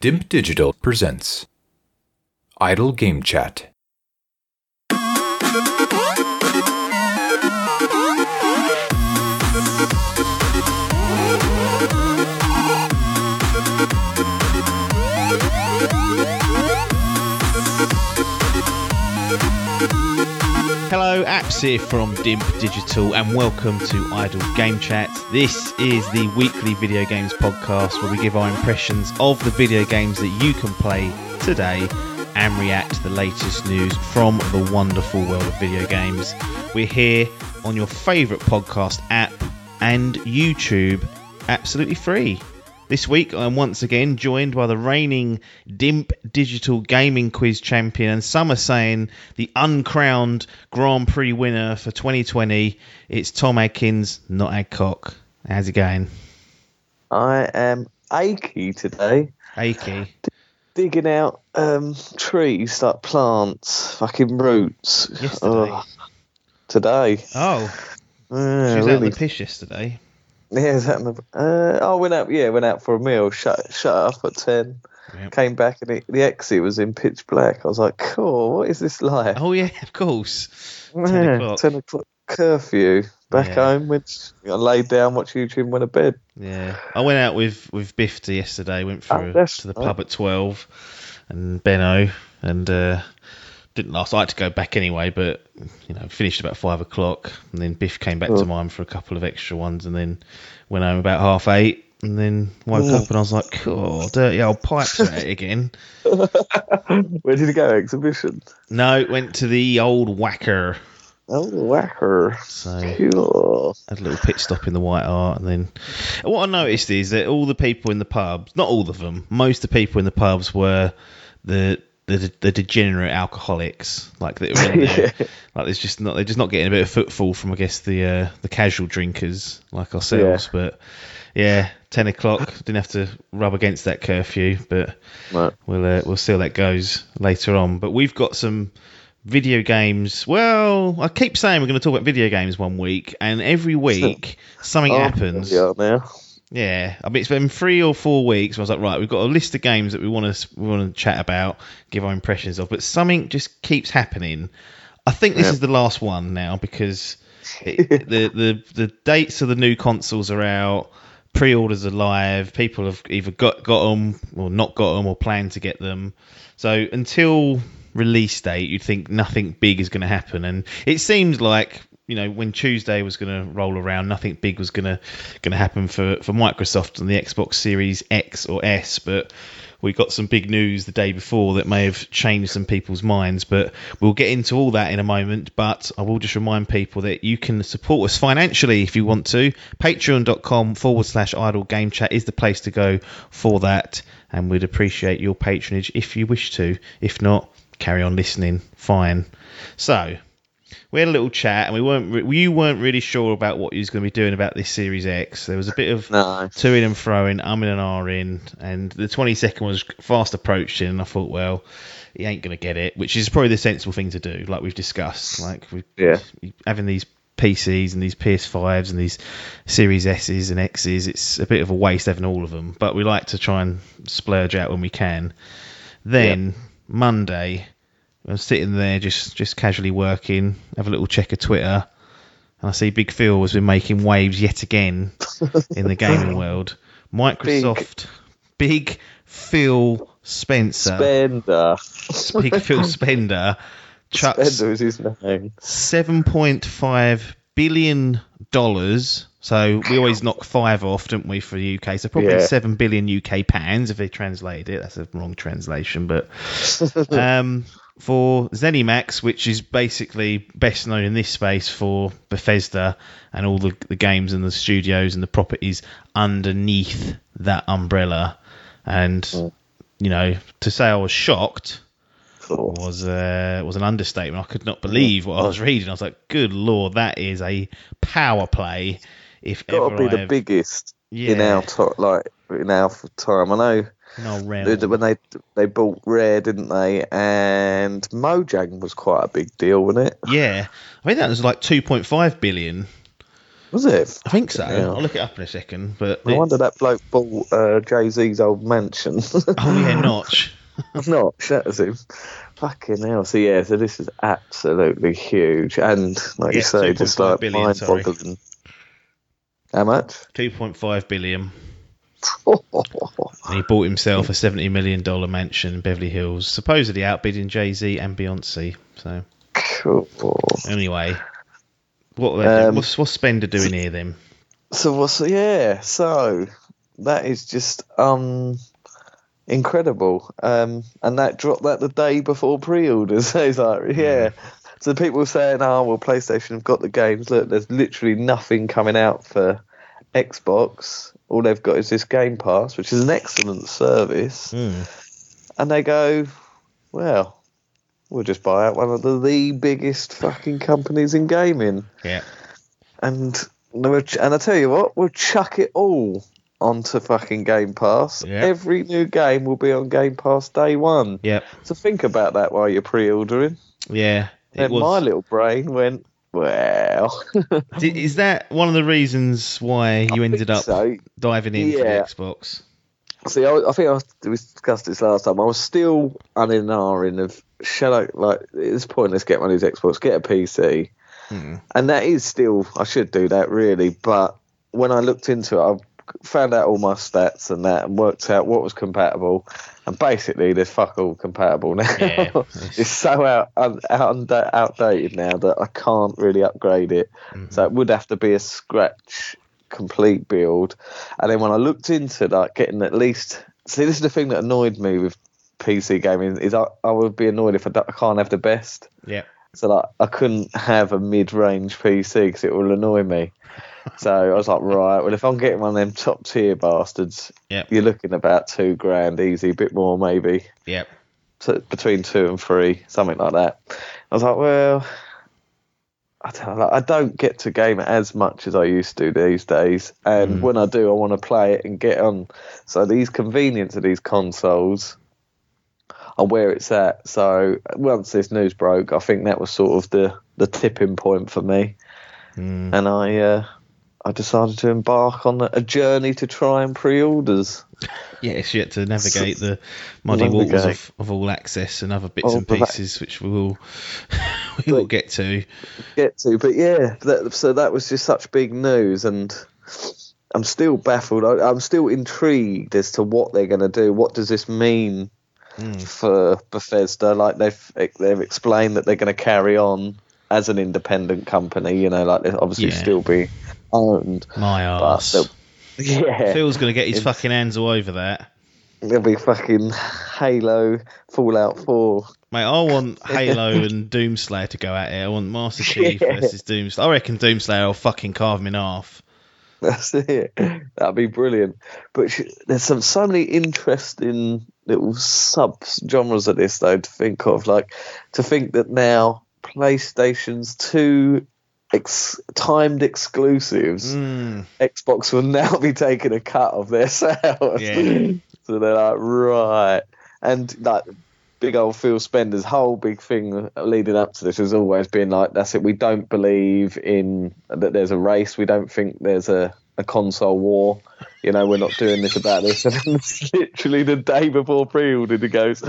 Dimp Digital presents Idle Game Chat. Hello, Apps here from Dimp Digital, and welcome to Idle Game Chat. This is the weekly video games podcast where we give our impressions of the video games that you can play today and react to the latest news from the wonderful world of video games. We're here on your favourite podcast app and YouTube, absolutely free. This week, I'm once again joined by the reigning DIMP Digital Gaming Quiz champion, and some are saying the uncrowned Grand Prix winner for 2020. It's Tom Adkins, not Adcock. How's it going? I am achy today, Achy. digging out um, trees like plants, fucking roots. Yesterday. Today. Oh, Yeah, she was out on the piss yesterday. Yeah, is that in the, uh, I went out. Yeah, went out for a meal. Shut shut up at ten. Yep. Came back and it, the exit was in pitch black. I was like, "Cool, what is this like?" Oh, yeah, of course. 10 o'clock. ten o'clock curfew. Back Yeah. home, went I laid down, watched YouTube, and went to bed. Yeah, I went out with with Bifta yesterday. Went Oh, through to the pub at twelve, and Benno, and uh, didn't last. I had to go back anyway, but you know, finished about five o'clock, and then Biff came back Oh. to mm. mine for a couple of extra ones, and then went home about half eight, and then woke Oh. up mm. and I was like, "Cool, dirty old pipes at it again." Where did you go? Exhibition. No, went to the old whacker. Oh, whacker. So Cool. had a little pit stop in the White Hart, and then what I noticed is that all the people in the pubs, not all of them, most of the people in the pubs were the the, the degenerate alcoholics, like that were in there. Yeah. Like there's just not they're just not getting a bit of footfall from I guess the uh, the casual drinkers like ourselves. But yeah, ten o'clock didn't have to rub against that curfew, but Right. we'll uh, we'll see how that goes later on. But we've got some video games. Well, I keep saying we're going to talk about video games one week, and every week something Oh, happens. Yeah, now. Yeah, I mean it's been three or four weeks. I was like, right, we've got a list of games that we want to we want to chat about, give our impressions of, but something just keeps happening. I think this Yeah. is the last one now because it, the the the dates of the new consoles are out. Pre-orders are live. People have either got got them or not got them or plan to get them. So until release date, you'd think nothing big is going to happen, and it seemed like you know when Tuesday was going to roll around, nothing big was going to going to happen for for Microsoft and the Xbox Series X or S, but we got some big news the day before that may have changed some people's minds, but we'll get into all that in a moment. But I will just remind people that you can support us financially if you want to. Patreon.com forward slash idle game chat is the place to go for that, and we'd appreciate your patronage if you wish to. If not, carry on listening. Fine. So, we had a little chat, and we weren't re- you weren't really sure about what you was going to be doing about this Series X. There was a bit of No. two in and throwing, um in and R in, and the 22nd was fast approaching, and I thought, well, he ain't going to get it, which is probably the sensible thing to do, like we've discussed. Like, we, Yeah. having these PCs and these PS5s and these Series S's and X's, it's a bit of a waste having all of them, but we like to try and splurge out when we can. Then, Monday, I'm sitting there just, just casually working, have a little check of Twitter, and I see Big Phil has been making waves yet again in the gaming world. Microsoft, Big, Phil Spencer, Spender. Big Phil Spender, chucks Spender is his name. seven point five billion dollars. So we always knock five off, don't we, for the UK? So probably Yeah. seven billion UK pounds if they translated it. That's a wrong translation, but um, for ZeniMax, which is basically best known in this space for Bethesda and all the, the games and the studios and the properties underneath that umbrella. And you know, to say I was shocked Cool. was uh, was an understatement. I could not believe what I was reading. I was like, "Good lord, that is a power play." If Got ever to be the I've- biggest yeah, in our to- like in our time. I know realm. that when they they bought Rare, didn't they? And Mojang was quite a big deal, wasn't it? Yeah, I think that was like two point five billion. Was it? I think so. Yeah. I'll look it up in a second. But No wonder that bloke bought uh, Jay Z's old mansion. oh yeah, Notch. Not that was him. Fucking hell. So yeah, so this is absolutely huge, and like you Yeah, say, just like billion, sorry. mind-boggling. How much? Two point five billion. And he bought himself a seventy million dollar mansion in Beverly Hills, supposedly outbidding Jay Z and Beyonce. So cool. anyway, what Um, what's what's Spender doing here then? So what's yeah? So that is just um incredible. Um, and that dropped that the day before pre-orders. So it's like yeah. So people saying, "Oh well, PlayStation have got the games. Look, there's literally nothing coming out for Xbox. All they've got is this Game Pass, which is an excellent service." Hmm. And they go, "Well, we'll just buy out one of the, the biggest fucking companies in gaming." Yeah, and and I tell you what, we'll chuck it all onto fucking Game Pass. Every new game will be on Game Pass day one. yeah, So think about that while you're pre-ordering. yeah. And my little brain went, well, Is that one of the reasons why you ended up so. diving in for the Xbox? See, I, I think I, we discussed this last time. I was still unin and ahhing of shall I like it's pointless get one of these Xbox, get a PC, Hmm. and that is still I should do that really. But when I looked into it, I found out all my stats and that, and worked out what was compatible, and basically there's fuck all compatible now. Yeah. it's so out, out out outdated now that I can't really upgrade it. Mm-hmm. So it would have to be a scratch complete build. And then when I looked into like getting at least see this is the thing that annoyed me with PC gaming is I, I would be annoyed if I, I can't have the best. Yeah, So like I couldn't have a mid-range PC because it will annoy me. So I was like, right, well if I'm getting one of them top tier bastards, yeah, you're looking about two grand easy, a bit more maybe yeah. to, between two and three, something like that. I was like, well, I don't, know, I don't get to game as much as I used to these days, and when I do, I want to play it and get on. So these convenience of these consoles and where it's at. So once this news broke, I think that was sort of the the tipping point for me, Mm. and I. Uh, I decided to embark on a journey to try and pre-orders. Yes, you had to navigate the muddy waters of, of all access and other bits All and pieces, which we will we will get to. get to. But yeah, that, so that was just such big news, and I'm still baffled. I, I'm still intrigued as to what they're going to do. What does this mean hmm. for Bethesda? Like they've they've explained that they're going to carry on as an independent company. You know, like obviously Yeah. still be owned. My But arse. yeah, Phil's going to get his It's- fucking hands all over that. there'll be fucking Halo, Fallout Four. Mate, I want Halo and Doomslayer to go at it. I want Master Chief Yeah. versus Doomslayer. I reckon Doomslayer will fucking carve him in half. That's it. That'd be brilliant. But sh- there's some so many interesting little sub genres of this though to think of. Like to think that now PlayStation's two ex- timed exclusives, Mm. Xbox will now be taking a cut of their sales. Yeah. so they're like right, and like. Big old Phil Spencer's whole big thing leading up to this has always been like, that's it. We don't believe in that there's a race. We don't think there's a, a console war. You know, we're not doing this about this. And it's literally the day before pre-order, he goes,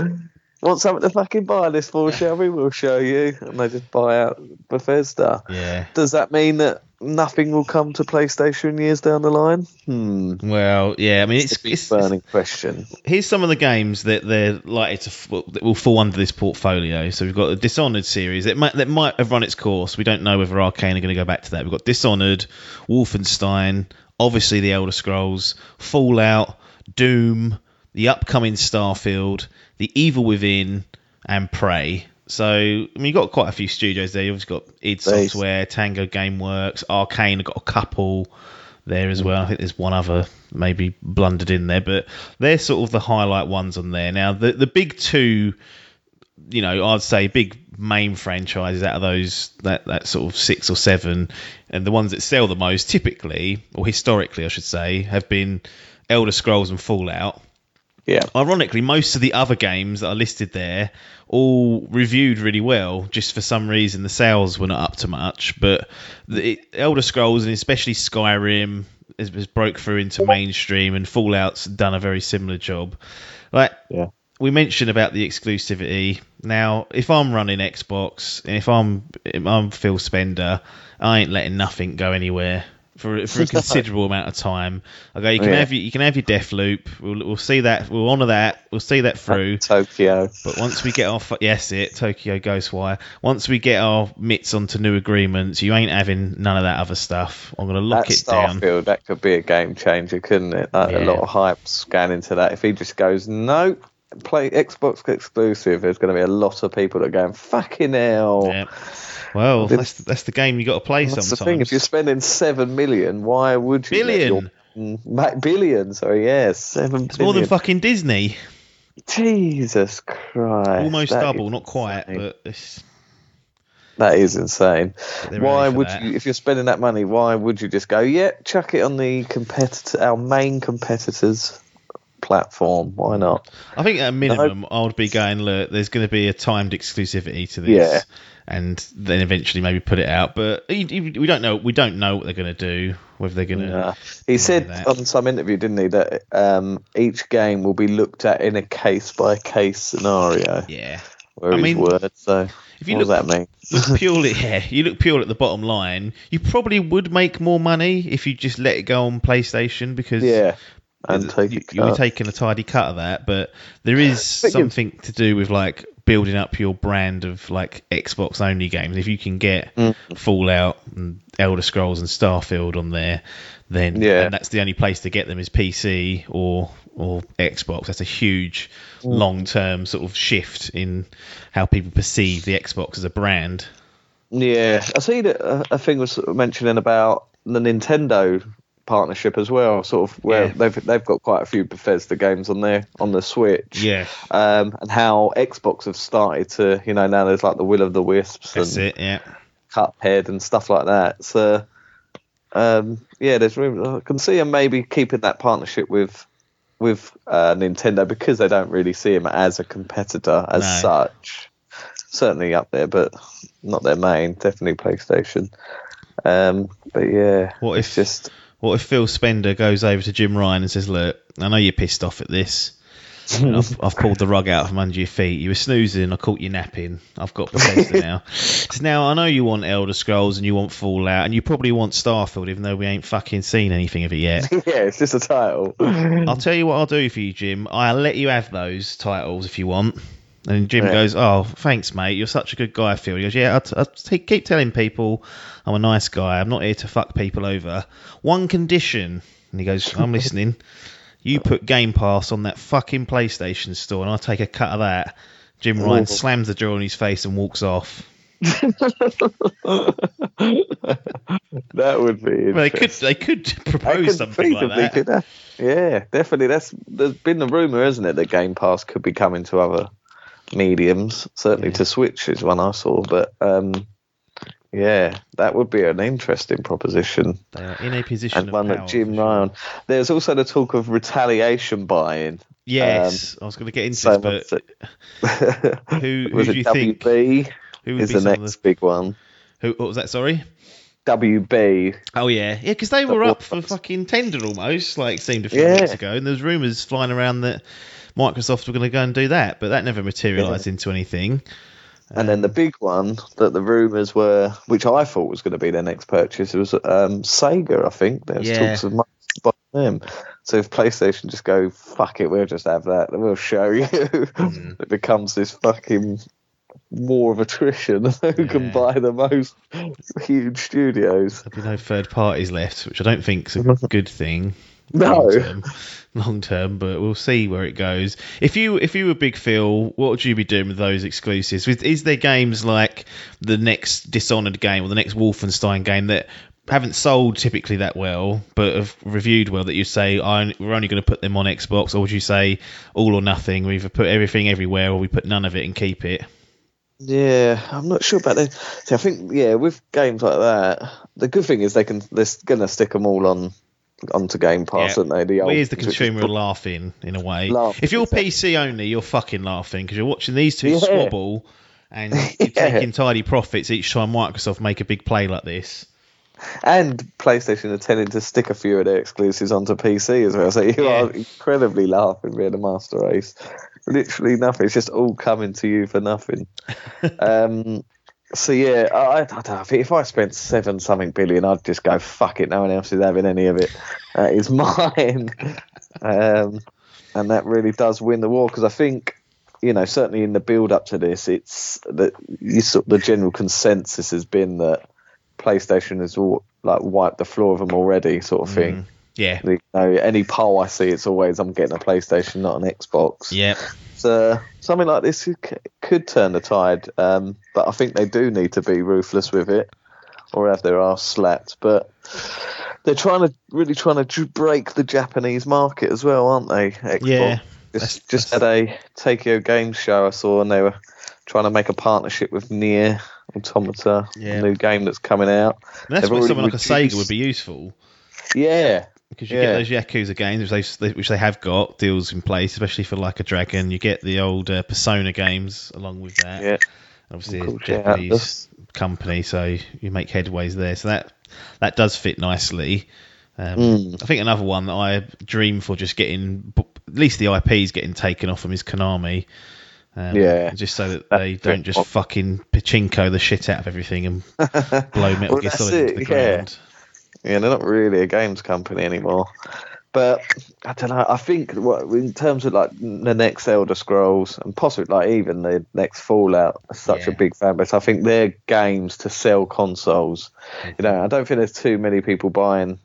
"Want something to fucking buy this for? Shall we? We'll show you." And they just buy out Bethesda. Yeah. Does that mean that nothing will come to PlayStation years down the line? Hmm. Well, yeah. I mean, it's, It's a big it's, burning question. here's some of the games that they're likely to f- that will fall under this portfolio. So we've got the Dishonored series that might that might have run its course. We don't know whether Arcane are going to go back to that. We've got Dishonored, Wolfenstein, obviously the Elder Scrolls, Fallout, Doom, the upcoming Starfield, the Evil Within, and Prey. So I mean, you've got quite a few studios there. You've got id. Software, Tango GameWorks, Arcane have got a couple there as well. I think there's one other maybe blundered in there, but they're sort of the highlight ones on there. Now, the the big two, you know, I'd say big main franchises out of those that that sort of six or seven, and the ones that sell the most typically or historically, I should say, have been Elder Scrolls and Fallout. Yeah. Ironically, most of the other games that are listed there all reviewed really well. Just for some reason, the sales were not up to much. But the it, Elder Scrolls and especially Skyrim has, has broke through into mainstream, and Fallout's done a very similar job. Like Yeah. we mentioned about the exclusivity. Now, if I'm running Xbox and if I'm if I'm Phil Spender, I ain't letting nothing go anywhere for for a considerable amount of time. Okay, you can Yeah. have your, you can have your Deathloop. We'll we'll see that. We'll honour that. We'll see that through. Tokyo. But once we get off, yes, it Tokyo Ghostwire. Once we get our mitts onto new agreements, you ain't having none of that other stuff. I'm gonna lock That it down. Starfield, that could be a game changer, couldn't it? Like, Yeah. A lot of hype's going into that. If he just goes, nope, play Xbox exclusive, there's going to be a lot of people that are going, fucking hell. Yeah. Well, that's that's the game you got to play That's sometimes. the thing. If you're spending seven million, why would you? Billion. your- billion. Sorry, yes, seven It's more than fucking Disney. Jesus Christ! Almost double, is not quite, but it's, that is insane. Why would that. you, if you're spending that money, why would you just go, yeah, chuck it on the competitor, our main competitors platform? Why not? I think at a minimum, I would be going. Look, there's going to be a timed exclusivity to this, Yeah. and then eventually maybe put it out. But we don't know. We don't know what they're going to do. Whether they're going to. Nah. He said that. on some interview, didn't he, that um, each game will be looked at in a case by case scenario. Yeah. Were I mean, words. So if you what look- does that mean? Look purely, yeah. You look purely at the bottom line. You probably would make more money if you just let it go on PlayStation because Yeah, and take you, you'll be taking a tidy cut of that. But there is something to do with like building up your brand of like Xbox only games. If you can get Mm. Fallout and Elder Scrolls and Starfield on there, then Yeah. that's the only place to get them is PC or or Xbox. That's a huge Mm. long term sort of shift in how people perceive the Xbox as a brand. Yeah, I see that a thing was sort of mentioning about the Nintendo partnership as well. Sort of where Yeah. they've they've got quite a few Bethesda games on there on the Switch. Yeah. Um, and how Xbox have started to, you know, now there's like the Will of the Wisps That's and it, yeah. Cuphead and stuff like that. So, um, yeah, there's room. I can see them maybe keeping that partnership with with uh, Nintendo because they don't really see him as a competitor as No. such. Certainly up there, but not their main. Definitely PlayStation. Um, but yeah, What it's if- just What if Phil Spender goes over to Jim Ryan and says, "Look, I know you're pissed off at this. I've, I've pulled the rug out from under your feet. You were snoozing. I caught you napping. I've got Bethesda now. So now I know you want Elder Scrolls and you want Fallout and you probably want Starfield, even though we ain't fucking seen anything of it yet. yeah, it's just a title. I'll tell you what I'll do for you, Jim. I'll let you have those titles if you want. And Jim Yeah. goes, "Oh, thanks, mate. You're such a good guy, Phil." He goes, "Yeah, I'll, t- I'll t- keep telling people I'm a nice guy. I'm not here to fuck people over. One condition." And he goes, "I'm listening. You put Game Pass on that fucking PlayStation store, and I'll take a cut of that." Jim Ryan Oh. slams the door in his face and walks off. that would be. Well, they could they could propose could something like that. have- yeah, definitely. That's there's been the rumor, isn't it, that Game Pass could be coming to other mediums. Certainly Yeah. to Switch is one I saw, but um, yeah, that would be an interesting proposition They are in a position and of one that Jim sure. Ryan. There's also the talk of retaliation buying. Yes, I was going to get into So this, but who, who was do you think who would is be the next the, big one? who, what was that? Sorry. WB. Oh yeah, yeah, because they were up for fucking tender almost, like it seemed a few Yeah. weeks ago, and there's rumours flying around that Microsoft were going to go and do that, but that never materialised into anything. And then the big one that the rumours were, which I thought was going to be their next purchase, was um, Sega. I think there was Yeah. talks of money by them. So if PlayStation just go fuck it, we'll just have that, we'll show you. Hmm. it becomes this fucking war of attrition. Who can buy the most huge studios? There'll be no third parties left, which I don't think is a good thing. No. long term, long term, but we'll see where it goes. If you if you were Big Phil, what would you be doing with those exclusives? Is, is there games like the next Dishonored game or the next Wolfenstein game that haven't sold typically that well, but have reviewed well that you say I, we're only going to put them on Xbox, or would you say all or nothing? We either put everything everywhere, or we put none of it and keep it. Yeah, I'm not sure about that. See, I think yeah, with games like that, the good thing is they can they're going to stick them all on onto Game Pass, Yeah. aren't they? The old, as the consumer laughing in a way. Laughing, if you're. PC only, you're fucking laughing because you're watching these two Yeah. squabble and you're Yeah. taking tidy profits each time Microsoft make a big play like this. and PlayStation are tending to stick a few of their exclusives onto PC as well. So you Yeah. are incredibly laughing being a master race. Literally nothing. It's just all coming to you for nothing. um, so yeah, I, I don't know. If I spent seven something billion, I'd just go fuck it. No one else is having any of it. That is mine. um, and that really does win the war because I think. You know, certainly in the build up to this, it's that you sort the general consensus has been that PlayStation has all, like wiped the floor of them already, sort of thing. Yeah. You know, any poll I see, it's always I'm getting a PlayStation, not an Xbox. Yeah. So something like this c- could turn the tide, um, but I think they do need to be ruthless with it, or have their arse slapped. But they're trying to really trying to break the Japanese market as well, aren't they? Xbox? Yeah. Just, just had a Tokyo Game Show I saw, and they were trying to make a partnership with Nier Automata, Yeah. a new game that's coming out. And that's They've where someone like a Sega would be useful Yeah, because you Yeah. get those Yakuza games, which they which they have got deals in place, especially for like a Dragon. You get the old uh, Persona games along with that. yeah. Obviously, Cool, a Japanese that's- company, so you make headways there. So that that does fit nicely. Um, Mm. I think another one that I dream for just getting, at least the IPs getting taken off them is Konami. Um, Yeah. just so that they very don't just pop- fucking pachinko the shit out of everything and blow Metal Well, Gear that's Solid into the ground. yeah. Yeah, they're not really a games company anymore. But I don't know. I think what in terms of like the next Elder Scrolls and possibly like even the next Fallout, are such a big fan base. I think they're games to sell consoles. Mm-hmm. You know, I don't think there's too many people buying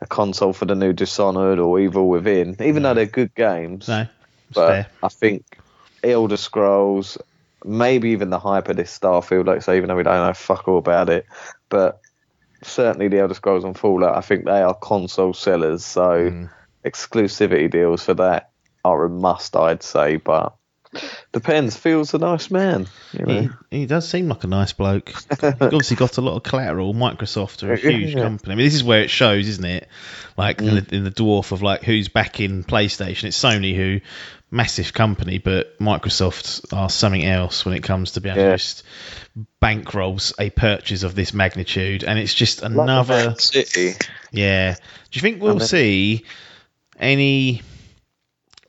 a console for the new Dishonored or Evil Within, even though they're good games. No, but fair. I think Elder Scrolls, maybe even the hype of this Starfield, like say, even though we don't know fuck all about it, but certainly the Elder Scrolls and Fallout, I think they are console sellers, so Mm. exclusivity deals for that are a must, I'd say, but depends. Feels a nice man, you know. He, he does seem like a nice bloke. He's obviously got a lot of collateral. Microsoft are a huge Yeah. company. I mean, this is where it shows, isn't it? Like in, the, in the dwarf of like who's backing PlayStation. It's Sony who massive company, but Microsoft are something else when it comes to being able Yeah. to just bankrolls a purchase of this magnitude, and it's just another. City. Yeah. Do you think we'll And then- see any?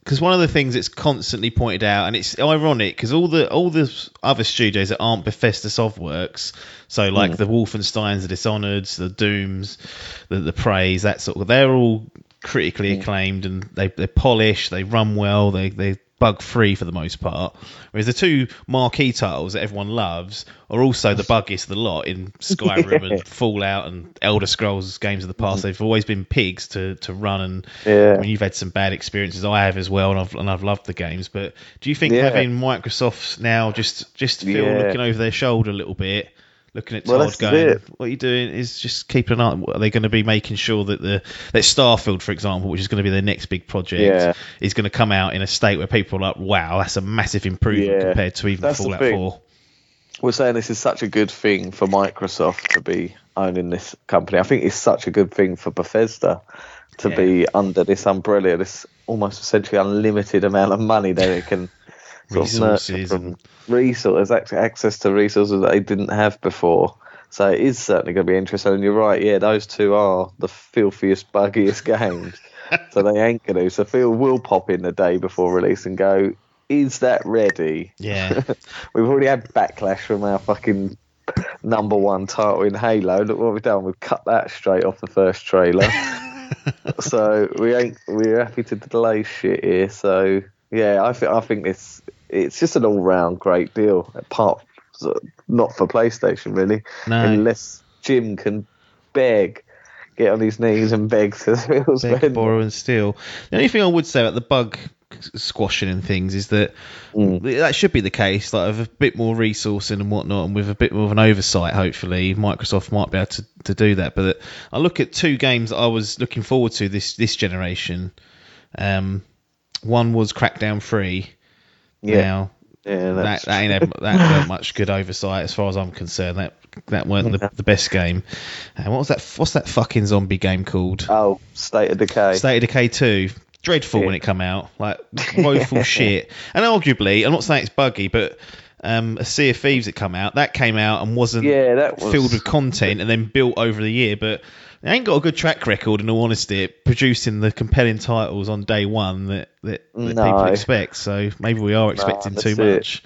Because one of the things that's constantly pointed out, and it's ironic, because all the all the other studios that aren't Bethesda Softworks, so like hmm. the Wolfensteins, the Dishonoured's, the Dooms, the the Preys, that sort of, they're all critically acclaimed and they they polish, they run well, they they bug free for the most part. Whereas the two marquee titles that everyone loves are also the buggiest of the lot in Skyrim and Fallout and Elder Scrolls games of the past. They've always been pigs to, to run and Yeah. I mean, you've had some bad experiences. I have as well, and I've and I've loved the games. But do you think Yeah. having Microsoft now just just feel Yeah. looking over their shoulder a little bit, looking at Well, Todd that's going, it. "What are you doing?" Is just keeping an eye. Are they going to be making sure that the that Starfield, for example, which is going to be their next big project, Yeah. is going to come out in a state where people are like, "Wow, that's a massive improvement Yeah. compared to even That's Fallout 4." we're saying this is such a good thing for Microsoft to be owning this company. I think it's such a good thing for Bethesda to Yeah. be under this umbrella, this almost essentially unlimited amount of money that it can sort of nurture Resources and- resources, access to resources that they didn't have before. So it is certainly going to be interesting. And you're right, yeah, those two are the filthiest, buggiest games. so they ain't going to. So Phil will pop in the day before release and go, is that ready? Yeah, We've already had backlash from our fucking number one title in Halo. Look what we've done. We've cut that straight off the first trailer. so we ain't we're happy to delay shit here. So yeah, I think I think it's it's just an all round great deal. Apart not for PlayStation really, No. unless Jim can beg, get on his knees and beg to beg, borrow, and steal. The only thing I would say about the bug squashing and things is that Mm. that should be the case. Like with a bit more resourcing and whatnot, and with a bit more of an oversight, hopefully Microsoft might be able to, to do that. But I look at two games that I was looking forward to this this generation. Um, one was Crackdown Three. Yeah. Now, Yeah, that that ain't had, that weren't much good oversight as far as I'm concerned. That that weren't the, the best game. And what was that? What's that fucking zombie game called? oh, State of Decay. State of Decay 2. Dreadful when it come out, like woeful shit. And arguably, I'm not saying it's buggy, but um, a Sea of Thieves that come out, that came out and wasn't yeah, that was filled with content and then built over the year, but they ain't got a good track record, in all honesty, producing the compelling titles on day one that, that, that No. people expect. So maybe we are expecting too that's it. much.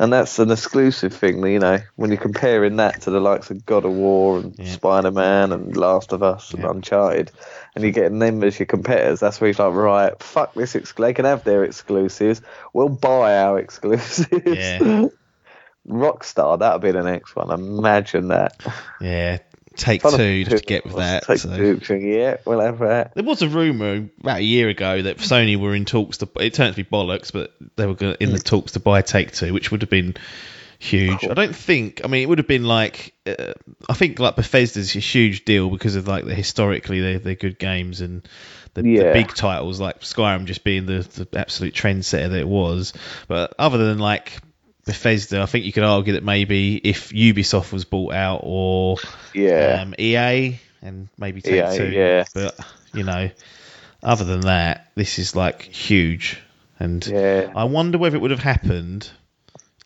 And that's an exclusive thing, you know, when you're comparing that to the likes of God of War and Yeah. Spider Man and Last of Us and Yeah. Uncharted, and you're getting them as your competitors, that's where you're like, right, fuck this exclusive. They can have their exclusives. We'll buy our exclusives. Yeah. Rockstar, that'll be the next one. Imagine that. Yeah, take two to get with that. Take so. two, yeah, we'll have that. There was a rumor about a year ago that Sony were in talks to. It turned out to be bollocks, but they were in the talks to buy Take Two, which would have been huge. I don't think. I mean, it would have been like. Uh, I think like Bethesda's a huge deal because of like the historically they're, they're good games and the, the big titles like Skyrim just being the, the absolute trendsetter that it was. But other than like. Bethesda, I think you could argue that maybe if Ubisoft was bought out or Yeah. um, EA and maybe Take EA, Two. yeah. But you know, other than that, this is like huge, and Yeah. I wonder whether it would have happened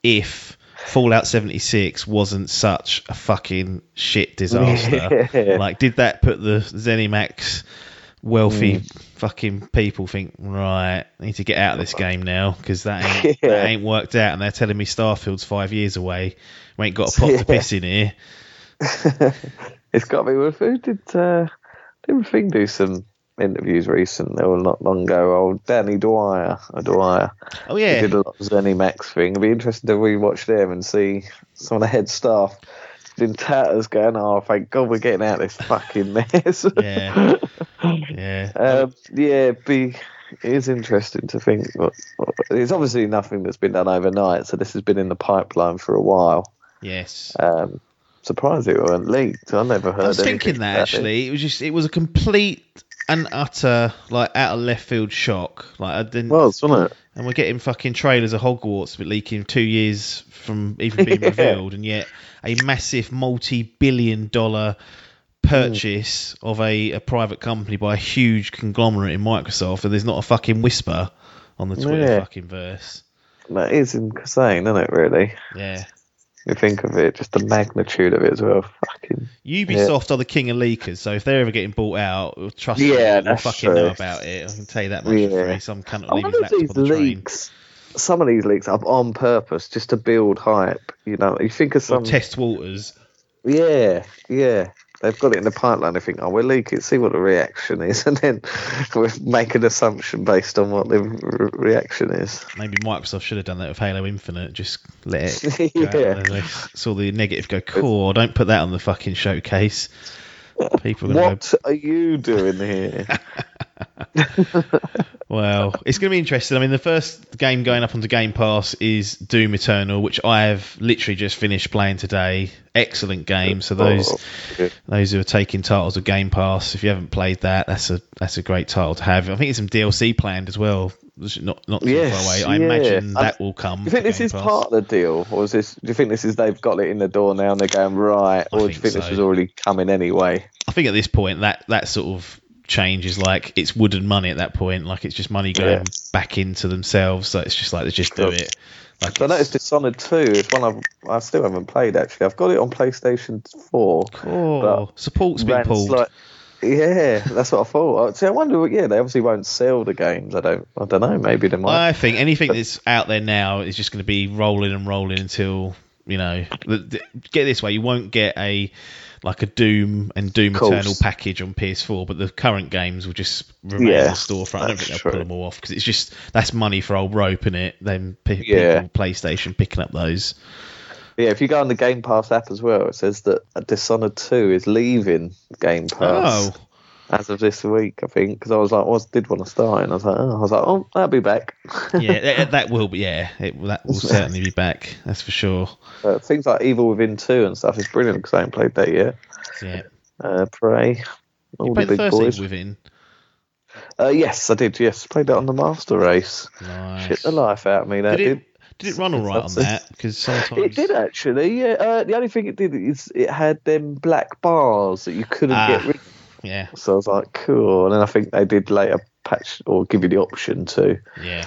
if Fallout 76 wasn't such a fucking shit disaster. Yeah. Like, did that put the ZeniMax wealthy Mm. fucking people think right? I need to get out of this game now because that ain't Yeah. that ain't worked out, and they're telling me Starfield's five years away. We ain't got a pot to piss in here. it's got me. be with who did uh, didn't Thing do some interviews recently or not long ago? Old Danny Dwyer, or Dwyer. Oh He yeah, did a lot of ZeniMax thing. It'd be interesting to rewatch them and see some of the head staff in tatters going, "Oh, thank God we're getting out of this fucking mess." Yeah. yeah. um, yeah, it'd be. It is interesting to think. It's obviously nothing that's been done overnight, so this has been in the pipeline for a while. yes. Um, surprised it weren't leaked. I never heard. I was thinking that about it. actually. It was just it was a complete and utter like out of left field shock. Like I didn't was, wasn't it? and we're getting fucking trailers of Hogwarts but leaking two years from even being Yeah. revealed and yet a massive multi billion dollar purchase hmm. of a, a private company by a huge conglomerate in Microsoft and there's not a fucking whisper on the Twitter Yeah. fucking verse. That is insane, isn't it? Really, Yeah. You think of it, just the magnitude of it as well. Fucking Ubisoft are the king of leakers, so if they're ever getting bought out, trust me, Yeah, we'll that's fucking true. know about it. I can tell you that much for Yeah. free. Some cunt I will leave his wonder if laptop these the train. leaks, some of these leaks are on purpose, just to build hype. You know, you think of Or some, test waters. yeah, yeah. They've got it in the pipeline. They think, oh, we'll leak it, see what the reaction is, and then we'll make an assumption based on what the re- reaction is. Maybe Microsoft should have done that with Halo Infinite. Just let it go Yeah. and saw the negative go, cool, don't put that on the fucking showcase. People are going to What are you doing here? well, it's going to be interesting. I mean, the first game going up onto Game Pass is Doom Eternal, which I have literally just finished playing today. Excellent game. So oh, those Oh, those who are taking titles of Game Pass, if you haven't played that, that's a that's a great title to have. I think it's some DLC planned as well. Not not too Yes, far away. I yeah. imagine that will come. Do you think this Game is Pass. part of the deal, or is this? Do you think this is they've got it in the door now and they're going right, or do you think think this was already coming anyway? I think at this point that that sort of change is like it's wooden money at that point. Like it's just money going Yeah. back into themselves. So it's just like they just do it. Like So I it's- noticed Dishonored 2 is one I've, I still haven't played actually. I've got it on PlayStation 4. Cool. Support's been pulled. slight- yeah, that's what I thought. See, I wonder. Yeah, they obviously won't sell the games. I don't. I don't know. Maybe they might. I think anything that's out there now is just going to be rolling and rolling until you know. The, the, get this way, you won't get a like a Doom and Doom Course. Eternal package on PS4, but the current games will just remain Yeah, in the storefront. I don't think they'll pull them all off because it's just that's money for old rope in it. Then pe- Yeah. people PlayStation picking up those. yeah, if you go on the Game Pass app as well, it says that Dishonored 2 is leaving Game Pass Oh, as of this week. I think because I was like, well, I did want to start, and I was like, oh, I was like, oh, I'll be back. yeah, that, that will be. Yeah, it, that will certainly be back. That's for sure. Uh, things like Evil Within 2 and stuff is brilliant because I haven't played that yet. Yeah, Uh, Prey, all you the big boys. Evil Within. Uh, yes, I did. Yes, played that on the Master Race. Nice. Shit the life out of me. That Did did. it, Did it run all right on that? Because sometimes It did actually. Yeah. Uh, the only thing it did is it had them black bars that you couldn't Ah. get rid. of. Yeah, So I was like, cool. And then I think they did later patch or give you the option to yeah.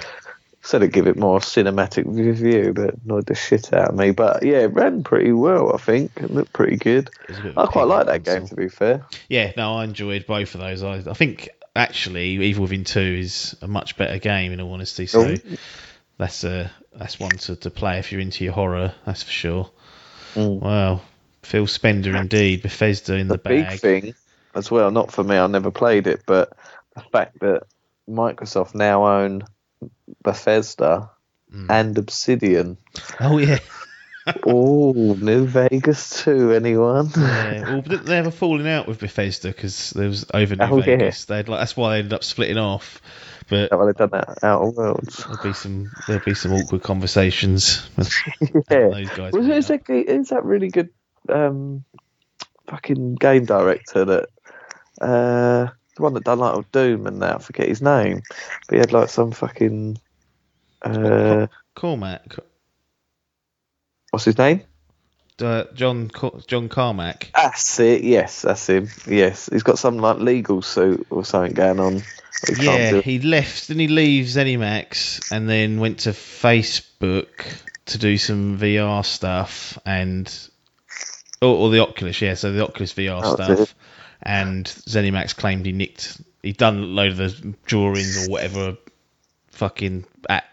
sort of give it more cinematic review, but annoyed the shit out of me. But yeah, it ran pretty well. I think it looked pretty good. It was a bit of I quite like that console. game. To be fair. Yeah, no, I enjoyed both of those. I, I think actually, Evil Within Two is a much better game in all honesty. So Oh. that's a that's one to, to play if you're into your horror. That's for sure. Mm. Wow, Phil Spender indeed. Bethesda in the, the big bag. thing as well. Not for me. I never played it, but the fact that Microsoft now own Bethesda Mm. and Obsidian. Oh yeah. oh, New Vegas too. Anyone? Yeah, well, they have a falling out with Bethesda because there was over New Oh, yeah. Vegas. They'd like that's why they ended up splitting off. But Well, they've done that Outer Worlds. there'll be some there'll be some awkward conversations. With Yeah. those guys. Well, meet who's up. that, that really good um, fucking game director that uh, the one that done like of Doom and that? I forget his name, but he had like some fucking uh, Cormac, what's his name? uh, John John Carmack. That's it. Yes, that's him. Yes, he's got some like legal suit or something going on. He Yeah, he left. and he leaves ZeniMax and then went to Facebook to do some VR stuff and or, or the Oculus. Yeah, so the Oculus VR stuff. And ZeniMax claimed he nicked. He'd done a load of the drawings or whatever. Fucking at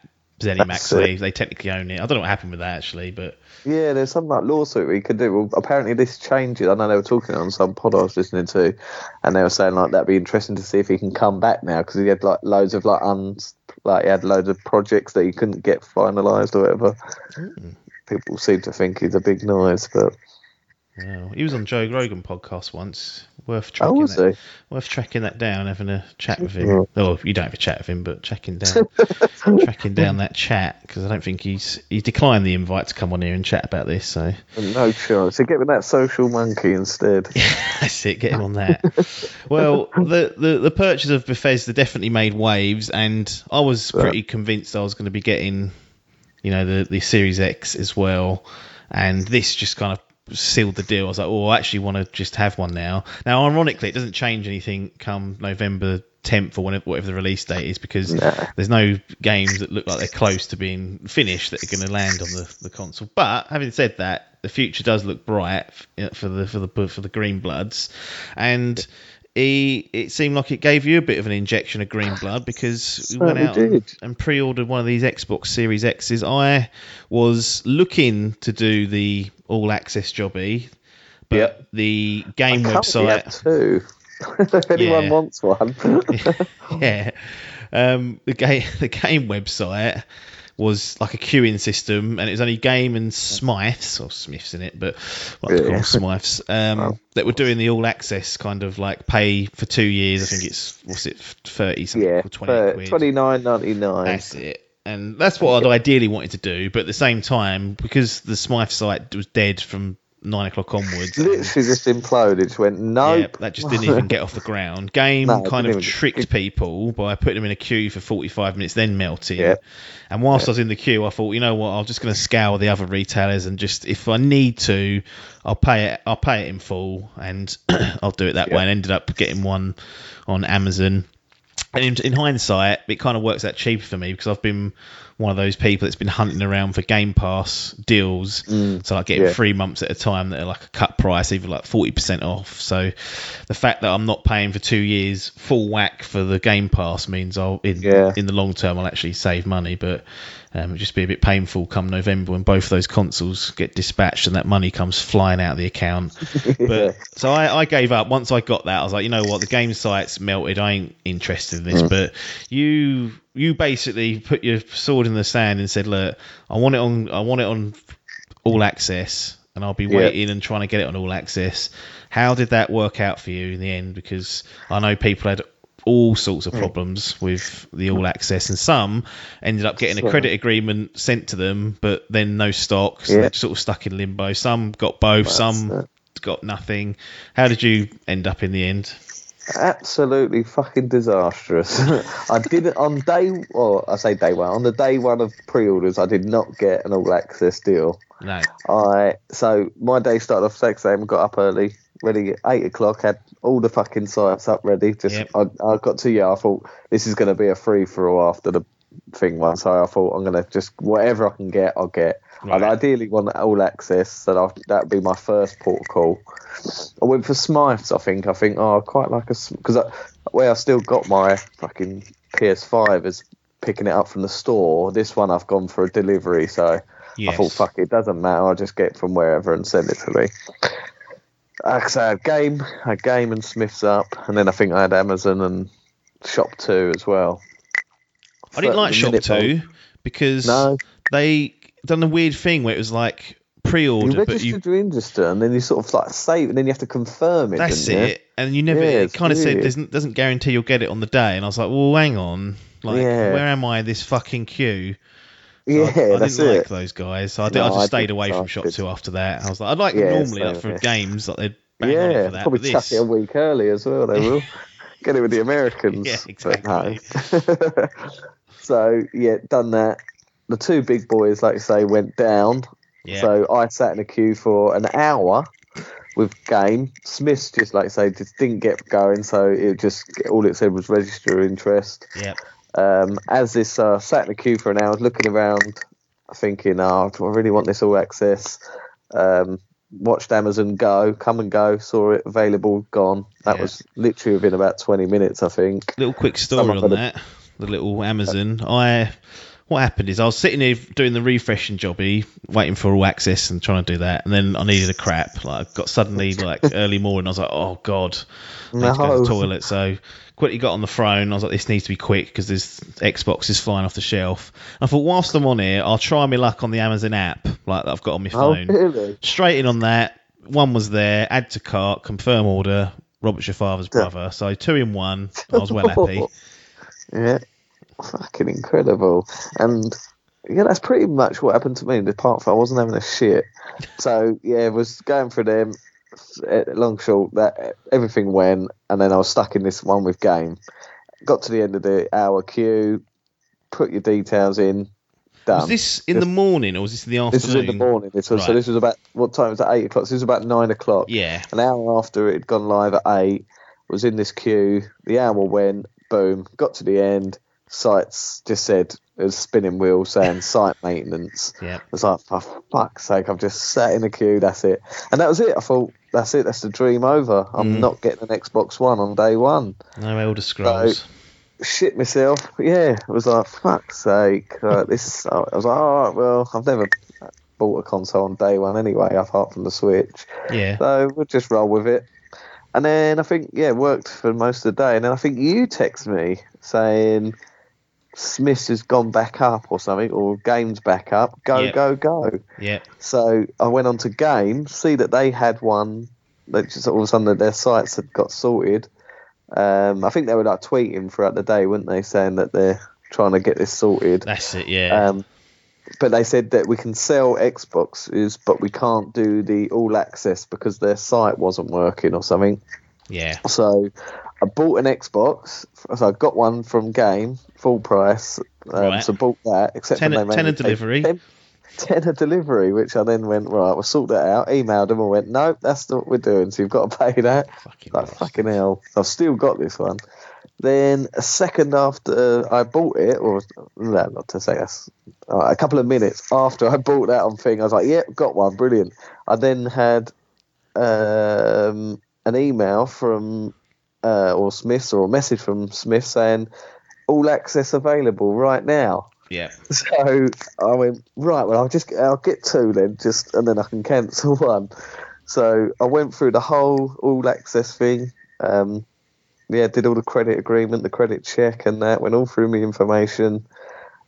ZeniMax, That's so it. they, they technically own it. I don't know what happened with that actually, but Yeah, there's some like lawsuit we could do. Well, apparently this changes. I know they were talking on some pod I was listening to, and they were saying like that'd be interesting to see if he can come back now because he had like loads of like un like he had loads of projects that he couldn't get finalised or whatever. Hmm. People seem to think he's a big noise, but he was on Joe Rogan podcast once. Worth oh, tracking was that. Worth tracking that down, having a chat with him. Mm-hmm. Yeah. Oh, you don't have a chat with him, but checking down, tracking down that chat because I don't think he's he declined the invite to come on here and chat about this. So No chance. So get with that social monkey instead. that's it. Get him on that. well, the, the the purchase of Bethesda definitely made waves, and I was pretty convinced I was going to be getting, you know, the the Series X as well, and this just kind of sealed the deal. I was like, oh, I actually want to just have one now. Now, ironically, it doesn't change anything come November 10th or whenever, whatever the release date is because there's no games that look like they're close to being finished that are going to land on the, the console. But having said that, the future does look bright for the for the for the Green Bloods, and he, it seemed like it gave you a bit of an injection of green blood because we went out did. and pre-ordered one of these Xbox Series X's. I was looking to do the all access jobby, but Yep. the game I currently have website, two. if anyone Yeah. wants one. yeah, um, the game the game website was like a queuing system, and it was only Game and Smyths or Smiths in it, but what Yeah. them Smyths um, that were doing the all access kind of like pay for two years. I think it's what's it thirty something yeah, or twenty quid. twenty nine ninety nine. That's it. And that's what I'd ideally wanted to do, but at the same time, because the Smyths site was dead from nine o'clock onwards, and- Literally um, just imploded. Just went nope. yeah, that just didn't even get off the ground. Game No, kind of tricked people by putting them in a queue for 45 minutes, then melting. Yeah. And whilst I was in the queue, I thought, you know what, I'm just going to scour the other retailers and just, if I need to, I'll pay it. I'll pay it in full, and I'll do it that Yeah. way. And ended up getting one on Amazon. And in, in hindsight, it kind of works out cheaper for me because I've been one of those people that's been hunting around for Game Pass deals. so like getting yeah. three months at a time that are like a cut price, even like forty percent off. So the fact that I'm not paying for two years full whack for the Game Pass means I'll in Yeah. in the long term I'll actually save money. But um, it'll just be a bit painful come November when both those consoles get dispatched and that money comes flying out of the account. But so I, I gave up once I got that. I was like, you know what, the game site's melted. I ain't interested in this. But you you basically put your sword in the sand and said, look, I want it on. I want it on all access, and I'll be waiting and trying to get it on all access. How did that work out for you in the end? Because I know people had all sorts of hmm. problems with the all access, and some ended up getting a credit agreement sent to them, but then no stock, so they're sort of stuck in limbo. Some got both, That's some it. got nothing. How did you end up in the end? Absolutely fucking disastrous. I didn't on day, well, I say day one. On the day one of pre-orders, I did not get an all access deal. No. I so my day started off six a.m. Got up early, ready at eight o'clock. Had all the fucking sites up ready. Just Yep. I, I got to yeah. I thought this is going to be a free for all after the thing one. So I thought I'm going to just whatever I can get, I'll get. I'd Right. ideally want all access, so that that'd be my first port call. I went for Smyths. I think. I think. Oh, I quite like a because I, where I still got my fucking PS5 is picking it up from the store. This one I've gone for a delivery, so Yes. I thought, fuck it, doesn't matter. I'll just get it from wherever and send it to me. Like I say, I had game, I had game and Smyths up, and then I think I had Amazon and Shop Two as well. I didn't like Shop minute Two because No. they done a weird thing where it was like pre-order, but registered you your register, and then you sort of like save, and then you have to confirm it. that's didn't you? it, and you never. Yeah, it kind of said doesn't doesn't guarantee you'll get it on the day, and I was like, well, hang on, like Yeah. where am I in this fucking queue? So Yeah, I, I didn't it. like those guys. So I, did, No, I just I stayed away from ShopTo after that. I was like, I'd like Yeah, them normally like for games, like they'd bang on Yeah, for that. probably chuck this, it a week early as well. They will get it with the Americans. Yeah, but no. so yeah, done that. The two big boys, like you say, went down. yeah, So I sat in a queue for an hour with game. Smyths just like I say just didn't get going, so it just all it said was register interest. yeah, Um, as this uh, sat in the queue for an hour, looking around, thinking, "Oh, do I really want this all access?" Um, watched Amazon go, come and go, saw it available, gone. That Yeah. was literally within about twenty minutes, I think. little quick story Someone on that. The little Amazon. I what happened is I was sitting here doing the refreshing jobby, waiting for all access and trying to do that, and then I needed a crap. Like I got suddenly like early morning, I was like, oh god, I need to go to the toilet. So quickly got on the phone. I was like, this needs to be quick because this Xbox is flying off the shelf. I thought whilst I'm on here, I'll try my luck on the Amazon app like that I've got on my Oh, phone. really? Straight in on that. One was there. Add to cart. Confirm order. Robert's your father's brother. So two in one. I was well happy. Yeah, fucking incredible. And yeah, that's pretty much what happened to me. Apart from I wasn't having a shit. So yeah, was going for them. eh, Long short, that everything went, and then I was stuck in this one with game. Got to the end of the hour queue, put your details in, done. Was this in the morning or was this in the afternoon? This was in the morning. This was so. This was about what time was it? Eight o'clock. So this was about nine o'clock. Yeah. An hour after it had gone live at eight, was in this queue. The hour went, boom, got to the end. Sites just said it was a spinning wheel saying site maintenance. Yeah. I was like, for fuck's sake, I've just sat in the queue. That's it, and that was it. I thought that's it. That's the dream over. I'm Mm. not getting an Xbox One on day one. No Elder Scrolls. Shit myself. Yeah, I was like, fuck's sake. Uh, this. I was like, all right, well, I've never bought a console on day one anyway, apart from the Switch. yeah. So we'll just roll with it. And then I think, yeah, it worked for most of the day. And then I think you text me saying Smyths has gone back up or something, or game's back up. Go, Yeah. go, go. Yeah. So I went on to game, see that they had one. That just all of a sudden their sites had got sorted. Um, I think they were like tweeting throughout the day, weren't they, saying that they're trying to get this sorted. That's it. Yeah. Um, but they said that we can sell Xboxes, but we can't do the all access because their site wasn't working or something. yeah. So I bought an Xbox. So I got one from Game, full price. Um, Right. So bought that. Except Tenner- when they made tenner me pay delivery. Ten, tenner delivery, which I then went right. We'll sort that out. Emailed them and went, no, that's not what we're doing. So you've got to pay that. Fucking Like fucking hell. I've still got this one. Then a second after I bought it, or no, not to say that's uh, a couple of minutes after I bought that on thing, I was like, "Yep, got one, brilliant." I then had um, an email from uh, or Smyths or a message from Smith saying all access available right now. Yeah. So I went right. Well, I'll just I'll get two then, just and then I can cancel one. So I went through the whole all access thing. Um, yeah, did all the credit agreement, the credit check, and that went all through my information.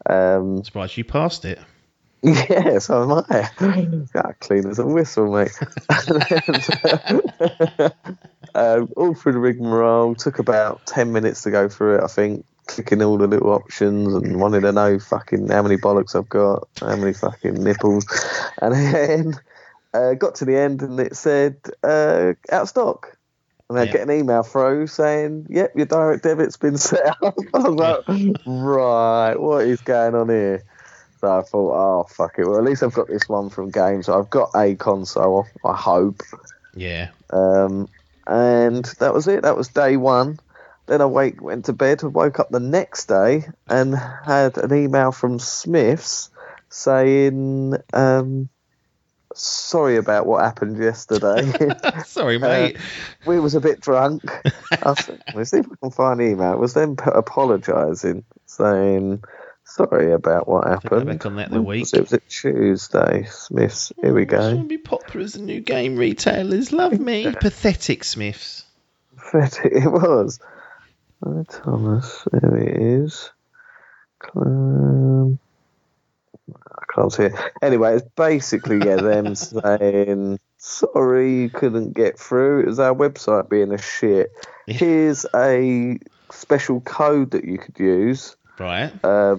Um, Surprised you passed it. yeah, so am I. ah, clean as a whistle, mate. Um, all through the rigmarole. Took about 10 minutes to go through it, I think. Clicking all the little options and wanted to know fucking how many bollocks I've got, how many fucking nipples. And then uh, got to the end and it said uh, out of stock. And I Yeah. get an email through saying, "Yep, your direct debit's been set up." I was like, "Right, what is going on here?" So I thought, "Oh fuck it." Well, at least I've got this one from games. I've got a console. I hope. Yeah. Um, and that was it. That was day one. Then I wake, went to bed, woke up the next day, and had an email from Smyths saying, um, "Sorry about what happened yesterday. Sorry, mate. we was a bit drunk." I said, "Let's see if we can find email." It was them p- apologising, saying, "Sorry about what happened." back on that the week. was It was a Tuesday. Smyths. Here we I just want go. to be popular as the new game retailers. Love me. Pathetic Smyths. Pathetic it was. Thomas, there it is. Um, I can't see it. Anyway, it's basically yeah them saying sorry you couldn't get through. It was our website being a shit. Here's a special code that you could use Right. uh,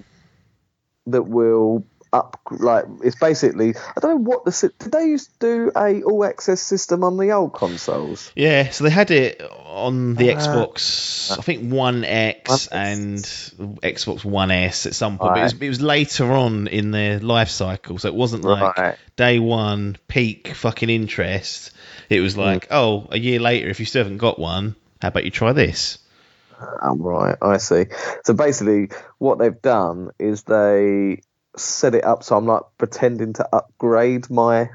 that will up like it's basically I don't know what the did they used to do a all access system on the old consoles. Yeah, so they had it on the Uh, Xbox, I think One X and Xbox One S at some point. But it was, it was later on in their life cycle, so it wasn't like Right. day one peak fucking interest. It was like, oh, a year later, if you still haven't got one, how about you try this? Oh, right, I see. So basically, what they've done is they set it up so I'm like pretending to upgrade my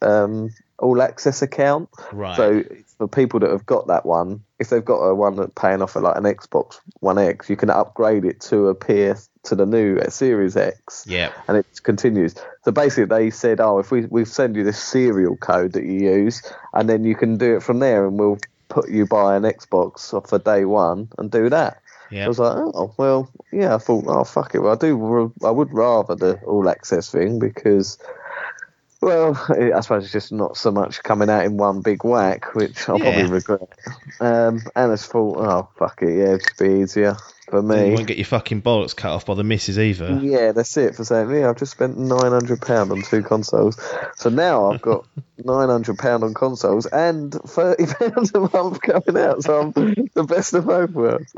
um, all access account. Right. So for people that have got that one, if they've got a one that's paying off at like an Xbox One X, you can upgrade it to appear to the new Series X yeah. and it continues. So basically, they said, "Oh, if we we send you this serial code that you use, and then you can do it from there, and we'll put you buy an Xbox for day one and do that." Yeah. I was like, "Oh, well, yeah." I thought, "Oh, fuck it." Well, I do. I would rather the all access thing because. Well, I suppose it's just not so much coming out in one big whack, which I'll Yeah. probably regret. Um, and I just thought, oh fuck it, yeah, it'd be easier for me. You won't get your fucking bollocks cut off by the missus either. Yeah, that's it for saying, yeah, I've just spent £900 on two consoles. So now I've got £900 on consoles and £30 a month coming out. So I'm the best of both worlds.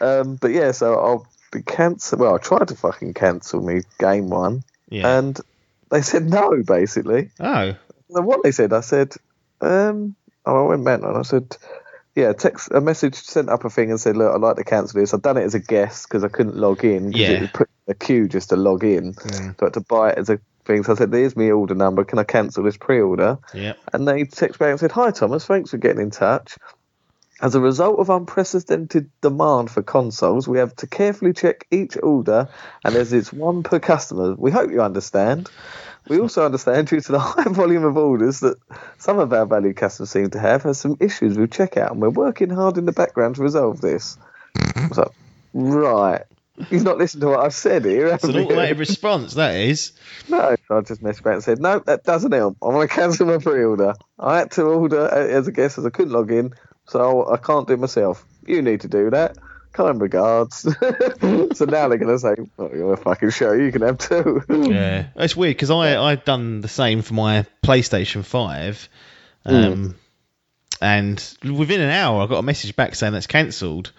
Um, but yeah, so I'll be cancel. Well, I tried to fucking cancel me game one, Yeah. and they said no, basically. oh. And what they said, I said, um, oh, I went back and I said, yeah, text a message sent up a thing and said, look, I'd like to cancel this. I've done it as a guest because I couldn't log in. Yeah. It put in a queue just to log in. Mm. So I had to buy it as a thing. So I said, there's my order number. Can I cancel this pre-order? Yeah. And they text back and said, hi, Thomas, thanks for getting in touch. As a result of unprecedented demand for consoles, we have to carefully check each order, and as it's one per customer, we hope you understand. We also understand, due to the high volume of orders that some of our valued customers seem to have, has some issues with checkout, and we're working hard in the background to resolve this. Mm-hmm. I was right. You've not listened to what I've said here, It's an you? automated response, that is. No, I just messaged back and said, no, that doesn't help. I want to cancel my pre-order. I had to order uh, as a guest as I couldn't log in, so I can't do it myself. You need to do that. Kind regards. so now they're going to say, oh, you're a fucking show. You can have two. Yeah, it's weird because I I've done the same for my PlayStation Five, um, and within an hour I got a message back saying that's cancelled.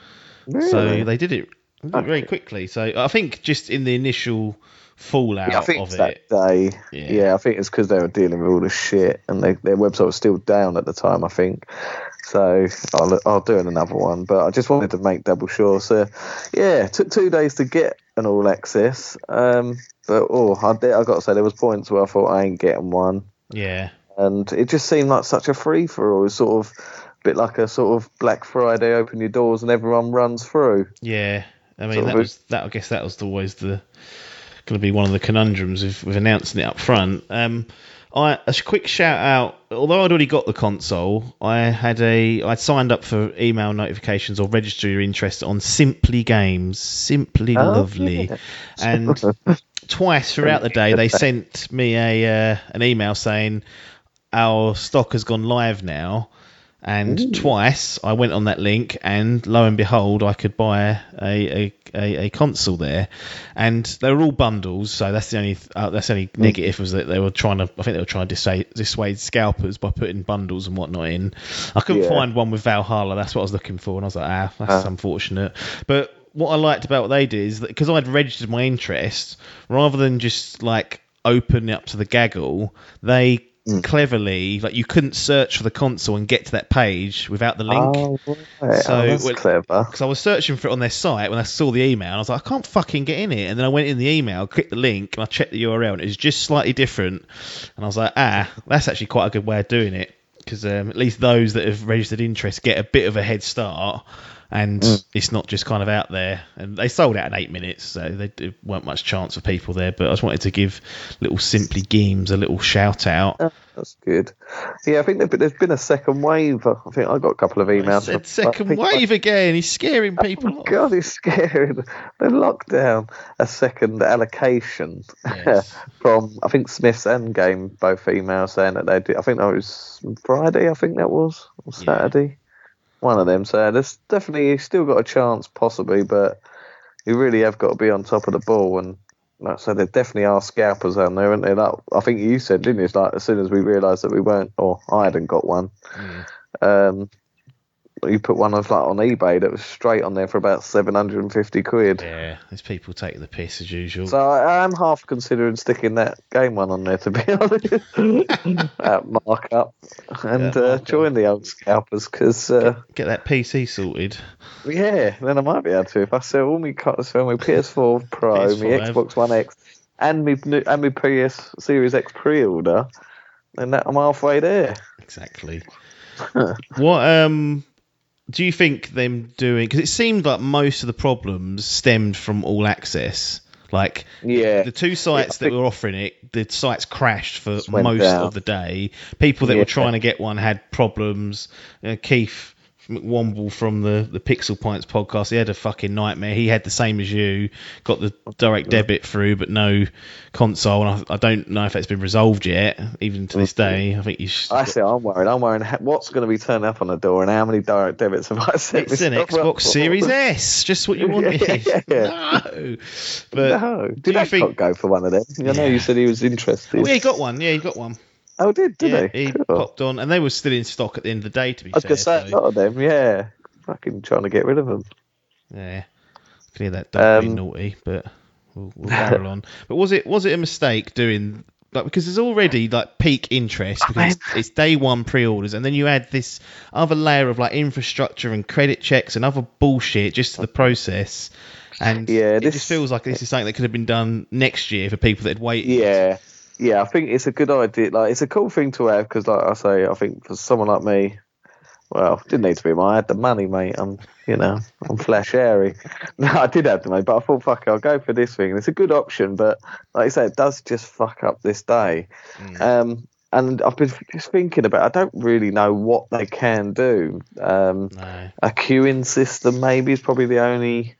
So they did it very quickly. So I think just in the initial fallout Yeah, I think of it's it, that day. Yeah. Yeah. I think it's because they were dealing with all the shit, and they, their website was still down at the time. I think. So I'll I'll do another one, but I just wanted to make double sure. So yeah, it took two days to get an all access. Um, but oh, I did, I got to say there was points where I thought I ain't getting one, yeah, and it just seemed like such a free for all. Sort of a bit like a sort of Black Friday, open your doors and everyone runs through. yeah. I mean Sort that was that. I guess that was always the going to be one of the conundrums with, with announcing it up front. Um, I a quick shout out. Although I'd already got the console, I had a I'd signed up for email notifications or register your interest on Simply Games. Simply Oh, lovely, yeah. and twice throughout the day they sent me a uh, an email saying our stock has gone live now. And twice I went on that link, and lo and behold, I could buy a, a, a, a console there, and they were all bundles. So that's the only uh, that's the only negative was that they were trying to. I think they were trying to dissuade, dissuade scalpers by putting bundles and whatnot in. I couldn't Yeah. find one with Valhalla. That's what I was looking for, and I was like, ah, that's Ah. unfortunate. But what I liked about what they did is that because I'd registered my interest, rather than just like open up to the gaggle, they Mm. cleverly like you couldn't search for the console and get to that page without the link. Oh, right. So, oh, that's well- clever. Because I was searching for it on their site when I saw the email, and I was like, I can't fucking get in it. And then I went in the email, clicked the link, and I checked the URL, and it was just slightly different. And I was like, ah, that's actually quite a good way of doing it. Because um, at least those that have registered interest get a bit of a head start, and Mm. it's not just kind of out there. And they sold out in eight minutes, so they, there weren't much chance for people there. But I just wanted to give little Simply Games a little shout out. Oh, That's good. Yeah, I think there's been, a second wave. I think I got a couple of emails. said second wave again. He's scaring people Oh. God, it's scary. The lockdown, a second allocation Yes. from I think Smith's Endgame both emails saying that they did. I think that was Friday. I think that was or Yeah. One of them saying there's definitely you've still got a chance possibly, but you really have got to be on top of the ball. And like I said, there definitely are scalpers out there, aren't there? Like, I think you said, didn't you? It's like as soon as we realised that we weren't, or I hadn't got one, Mm. um, you put one of like on eBay that was straight on there for about seven hundred and fifty quid. Yeah, these people take the piss as usual. So I am half considering sticking that game one on there to be honest, at markup and Yeah, uh, join the old scalpers because uh, Get that PC sorted. yeah, then I might be able to if I sell all my sell my PS4 Pro, my PS5. Xbox One X, and my and my PS Series X pre-order, then that, I'm halfway there. Exactly. what um do you think them doing? Because it seemed like most of the problems stemmed from All Access. Like Yeah, the two sites that were offering it, the sites crashed for most down. of the day. People that Yeah. were trying to get one had problems. Uh, Keith McWomble from the the Pixel Pints podcast, he had a fucking nightmare. He had the same as you, got the direct debit through, but no console. And I, I don't know if that's been resolved yet, even to this day. I think you should. I see. I'm worried. I'm worried. What's going to be turned up on the door, and how many direct debits have I set? It's an Xbox? Series S, just what you wanted. Yeah. No, but no, do did you I think? go for one of them? I know Yeah. you said he was interested. Oh, yeah, he got one. Yeah, he got one. Oh, did did yeah, he? he Cool. popped on, and they were still in stock at the end of the day. To be I was fair, to say a lot of them. Yeah, fucking trying to get rid of them. yeah, hear that being Um, naughty, but we'll, we'll barrel on. But was it was it a mistake doing? Like, because there's already like peak interest because it's, it's day one pre-orders, and then you add this other layer of like infrastructure and credit checks and other bullshit just to the process, and Yeah, it this- just feels like this is something that could have been done next year for people that had waited. Yeah, yeah. I think it's a good idea. Like, it's a cool thing to have because, like I say, I think for someone like me, well, it didn't need to be mine. I had the money, mate. I'm, you know, I'm flash airy. No, I did have the money, but I thought, fuck, it, I'll go for this thing. And it's a good option, but like I say, it does just fuck up this day. Mm. Um, and I've been just thinking about. I don't really know what they can do. Um, No. a queuing system maybe is probably the only.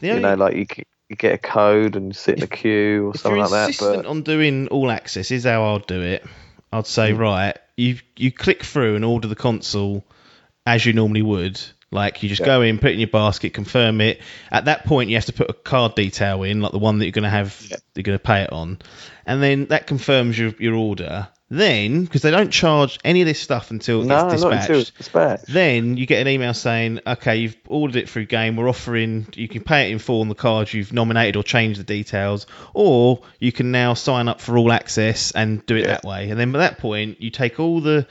The You only- know, like you, you get a code and sit in a queue or if something like that. But on doing all access, is how I'd do it. I'd say, Mm. right, you you click through and order the console as you normally would. Like you just Yeah. go in, put it in your basket, confirm it. At that point, you have to put a card detail in, like the one that you're going to have, Yeah. you're going to pay it on, and then that confirms your your order. Then, because they don't charge any of this stuff until no, it's not dispatched, until it's dispatched. then you get an email saying, okay, you've ordered it through Game. We're offering, you can pay it in full on the card you've nominated or changed the details, or you can now sign up for all access and do it Yeah. that way. And then by that point, you take all the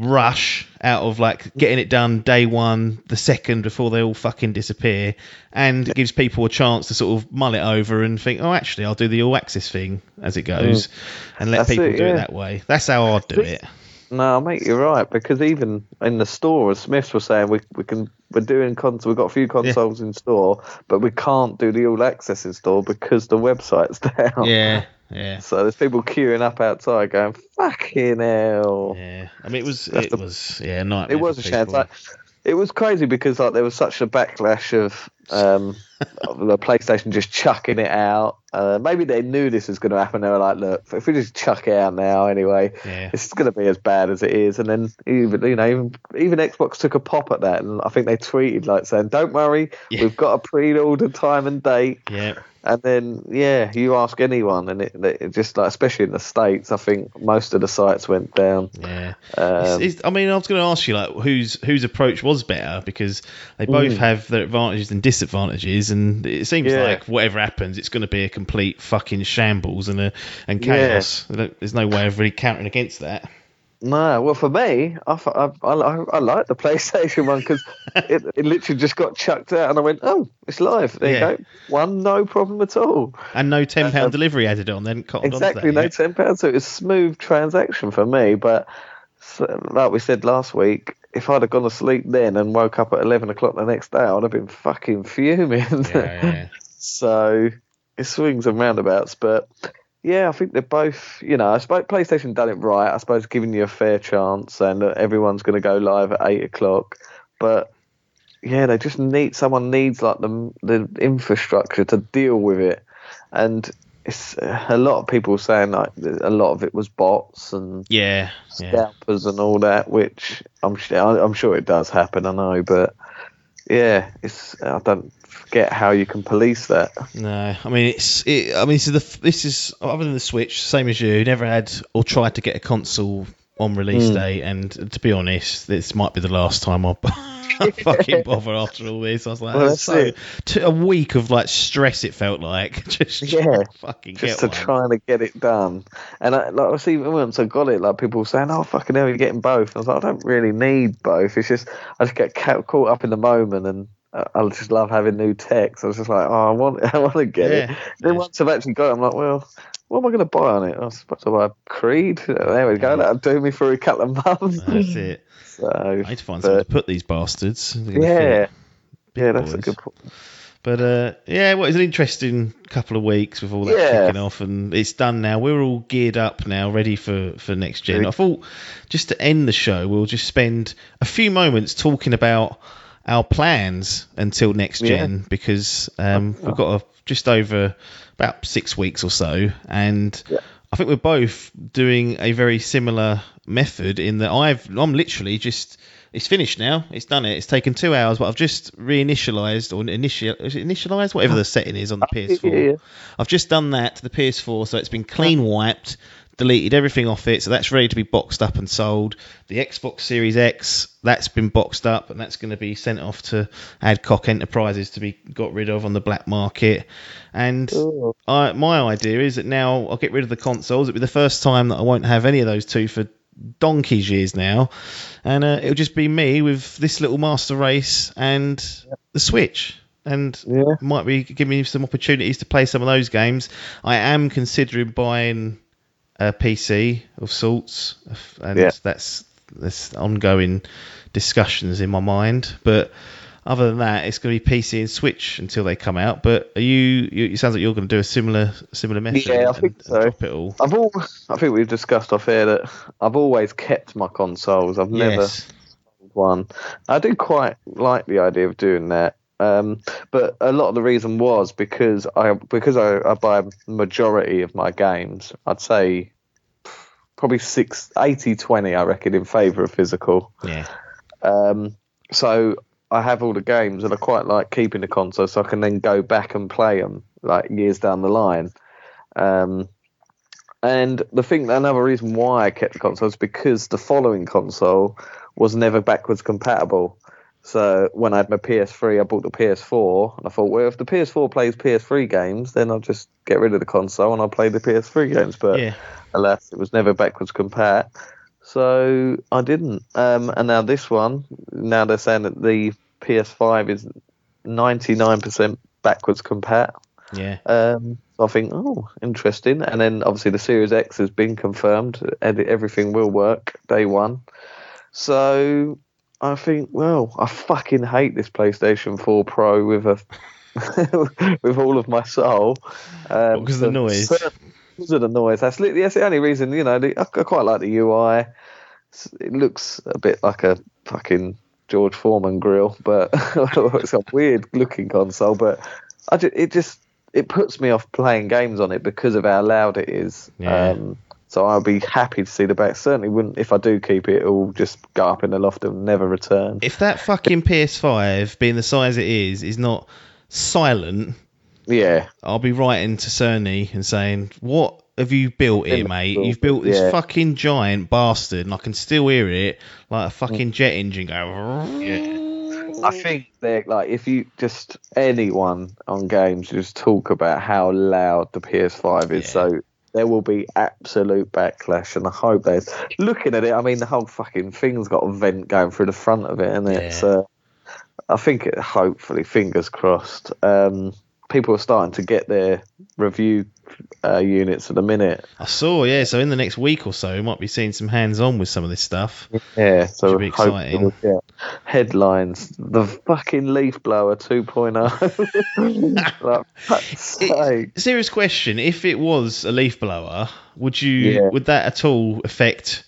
rush out of like getting it done day one, the second before they all fucking disappear, and it gives people a chance to sort of mull it over and think, oh, actually, I'll do the all access thing as it goes, mm. and let That's people it, do it that way. That's how I'd do it. No, mate, you're right because even in the store, as Smyths were saying, we we can we're doing cons. We've got a few consoles in store, but we can't do the all access in store because the website's down. Yeah, yeah. So there's people queuing up outside going, "Fucking hell!" Yeah, I mean it was That's it the- was yeah nightmare It was a chance. Like, it was crazy because like there was such a backlash of Um, the PlayStation just chucking it out. Uh, maybe they knew this was going to happen. They were like, "Look, if we just chuck it out now, anyway, Yeah. it's going to be as bad as it is." And then even you know, even, even Xbox took a pop at that, and I think they tweeted like saying, "Don't worry, Yeah. we've got a pre-order time and date." Yeah. And then, yeah, you ask anyone, and it, it just like, especially in the states, I think most of the sites went down. Yeah. Um, It's- it's- I mean, I was going to ask you like whose whose approach was better because they both Mm. have their advantages and disadvantages, and it seems Yeah. like whatever happens, it's going to be a complete fucking shambles and a and chaos. Don't- There's no way of really countering against that. No, well, for me, I I, I, I, I like the PlayStation one because it, it literally just got chucked out, and I went, "Oh, it's live. There Yeah. you go. One, no problem at all. And no ten pound Um, delivery added on. Then Exactly, no ten pounds. So it was a smooth transaction for me. But like we said last week, if I'd have gone to sleep then and woke up at eleven o'clock the next day, I'd have been fucking fuming. yeah, yeah. So it swings and roundabouts, but yeah, I think they're both. You know, I suppose PlayStation done it right. I suppose giving you a fair chance, and everyone's going to go live at eight o'clock. But yeah, they just need someone needs like the the infrastructure to deal with it, and it's a lot of people saying like a lot of it was bots and Yeah, yeah. scalpers and all that, which I'm I'm sure it does happen. I know, but yeah, it's I don't get how you can police that. No, I mean it's. It, I mean this is the this is other than the Switch, same as you. Never had or tried to get a console on release Hmm. day, and to be honest, this might be the last time I'll. Fucking bother after all this. I was like, Well, so t- a week of like stress. It felt like just Yeah, fucking just to one. trying to get it done. And I, like I see once I got it, like people were saying, "Oh fucking hell, you're getting both." And I was like, I don't really need both. It's just I just get caught up in the moment, and I just love having new tech. I was just like, "Oh, I want, I want to get it." Yeah. Then Yeah. once I've actually got it, I'm like, "Well." What am I going to buy on it? I was supposed to buy Creed. There we go. That'll do me for a couple of months. That's it. So, I need to find but- somewhere to put these bastards. Yeah, yeah, that's a good point. But uh, yeah, well, it's an interesting couple of weeks with all that Yeah. kicking off, and it's done now. We're all geared up now, ready for for next gen. I thought just to end the show, we'll just spend a few moments talking about our plans until next Yeah. gen because um, we've got a, just over about six weeks or so, and Yeah. I think we're both doing a very similar method in that I've I'm literally just it's finished now. It's done it. It's taken two hours, but I've just reinitialized or initial initialized whatever the setting is on the PS4. Yeah, yeah. I've just done that to the PS4, so it's been clean wiped, deleted everything off it, so that's ready to be boxed up and sold. The Xbox Series X, that's been boxed up, and that's going to be sent off to Adcock Enterprises to be got rid of on the black market. And I, my idea is that now I'll get rid of the consoles. It'll be the first time that I won't have any of those two for donkey's years now, and uh, it'll just be me with this little Master Race and the Switch. And Yeah. might be giving me some opportunities to play some of those games. I am considering buying a PC of sorts, and Yeah. that's that's ongoing discussions in my mind. But other than that, it's going to be PC and Switch until they come out. But are you? you it sounds like you're going to do a similar similar method. Yeah, I and, think so. drop it all. I've all, I think we've discussed off here that I've always kept my consoles. I've never Yes. one. I do quite like the idea of doing that. Um, but a lot of the reason was because I because I, I buy a majority of my games. I'd say probably six, 80 20, I reckon, in favour of physical. Yeah. Um, so I have all the games, and I quite like keeping the console, so I can then go back and play them like years down the line. Um, and the thing, another reason why I kept the console is because the following console was never backwards compatible. So when I had my PS3, I bought the PS4, and I thought, well, if the PS4 plays PS3 games, then I'll just get rid of the console and I'll play the PS3 games. But Yeah. alas, it was never backwards compat. So I didn't. Um, and now this one, now they're saying that the PS5 is 99% backwards compat. Yeah. Um, so I think, oh, interesting. And then obviously the Series X has been confirmed. and Everything will work day one. So I think, well, I fucking hate this PlayStation 4 Pro with a with all of my soul. Um, Because of the noise? Because of the noise. That's, that's the only reason. You know, the, I, I quite like the UI. It looks a bit like a fucking George Foreman grill, but it's a weird looking console. But I just, it just it puts me off playing games on it because of how loud it is. Yeah. Um, so I'll be happy to see the back. Certainly wouldn't if I do keep it. It'll just go up in the loft and never return. If that fucking PS5, being the size it is, is not silent, Yeah, I'll be writing to Cerny and saying, "What have you built here, mate? You've built this Yeah. fucking giant bastard, and I can still hear it like a fucking mm. jet engine go." I think they're like if you just anyone on games just talk about how loud the PS5 is, Yeah. so there will be absolute backlash, and I hope there's looking at it. I mean, the whole fucking thing's got a vent going through the front of it, and Yeah. it's. Uh, I think it, hopefully, fingers crossed. Um, people are starting to get their review uh, units at the minute. I saw, yeah. So in the next week or so, we might be seeing some hands-on with some of this stuff. Yeah, so be exciting. we'll headlines: the fucking leaf blower 2.0. like, sake. Serious question: If it was a leaf blower, would you? Yeah. Would that at all affect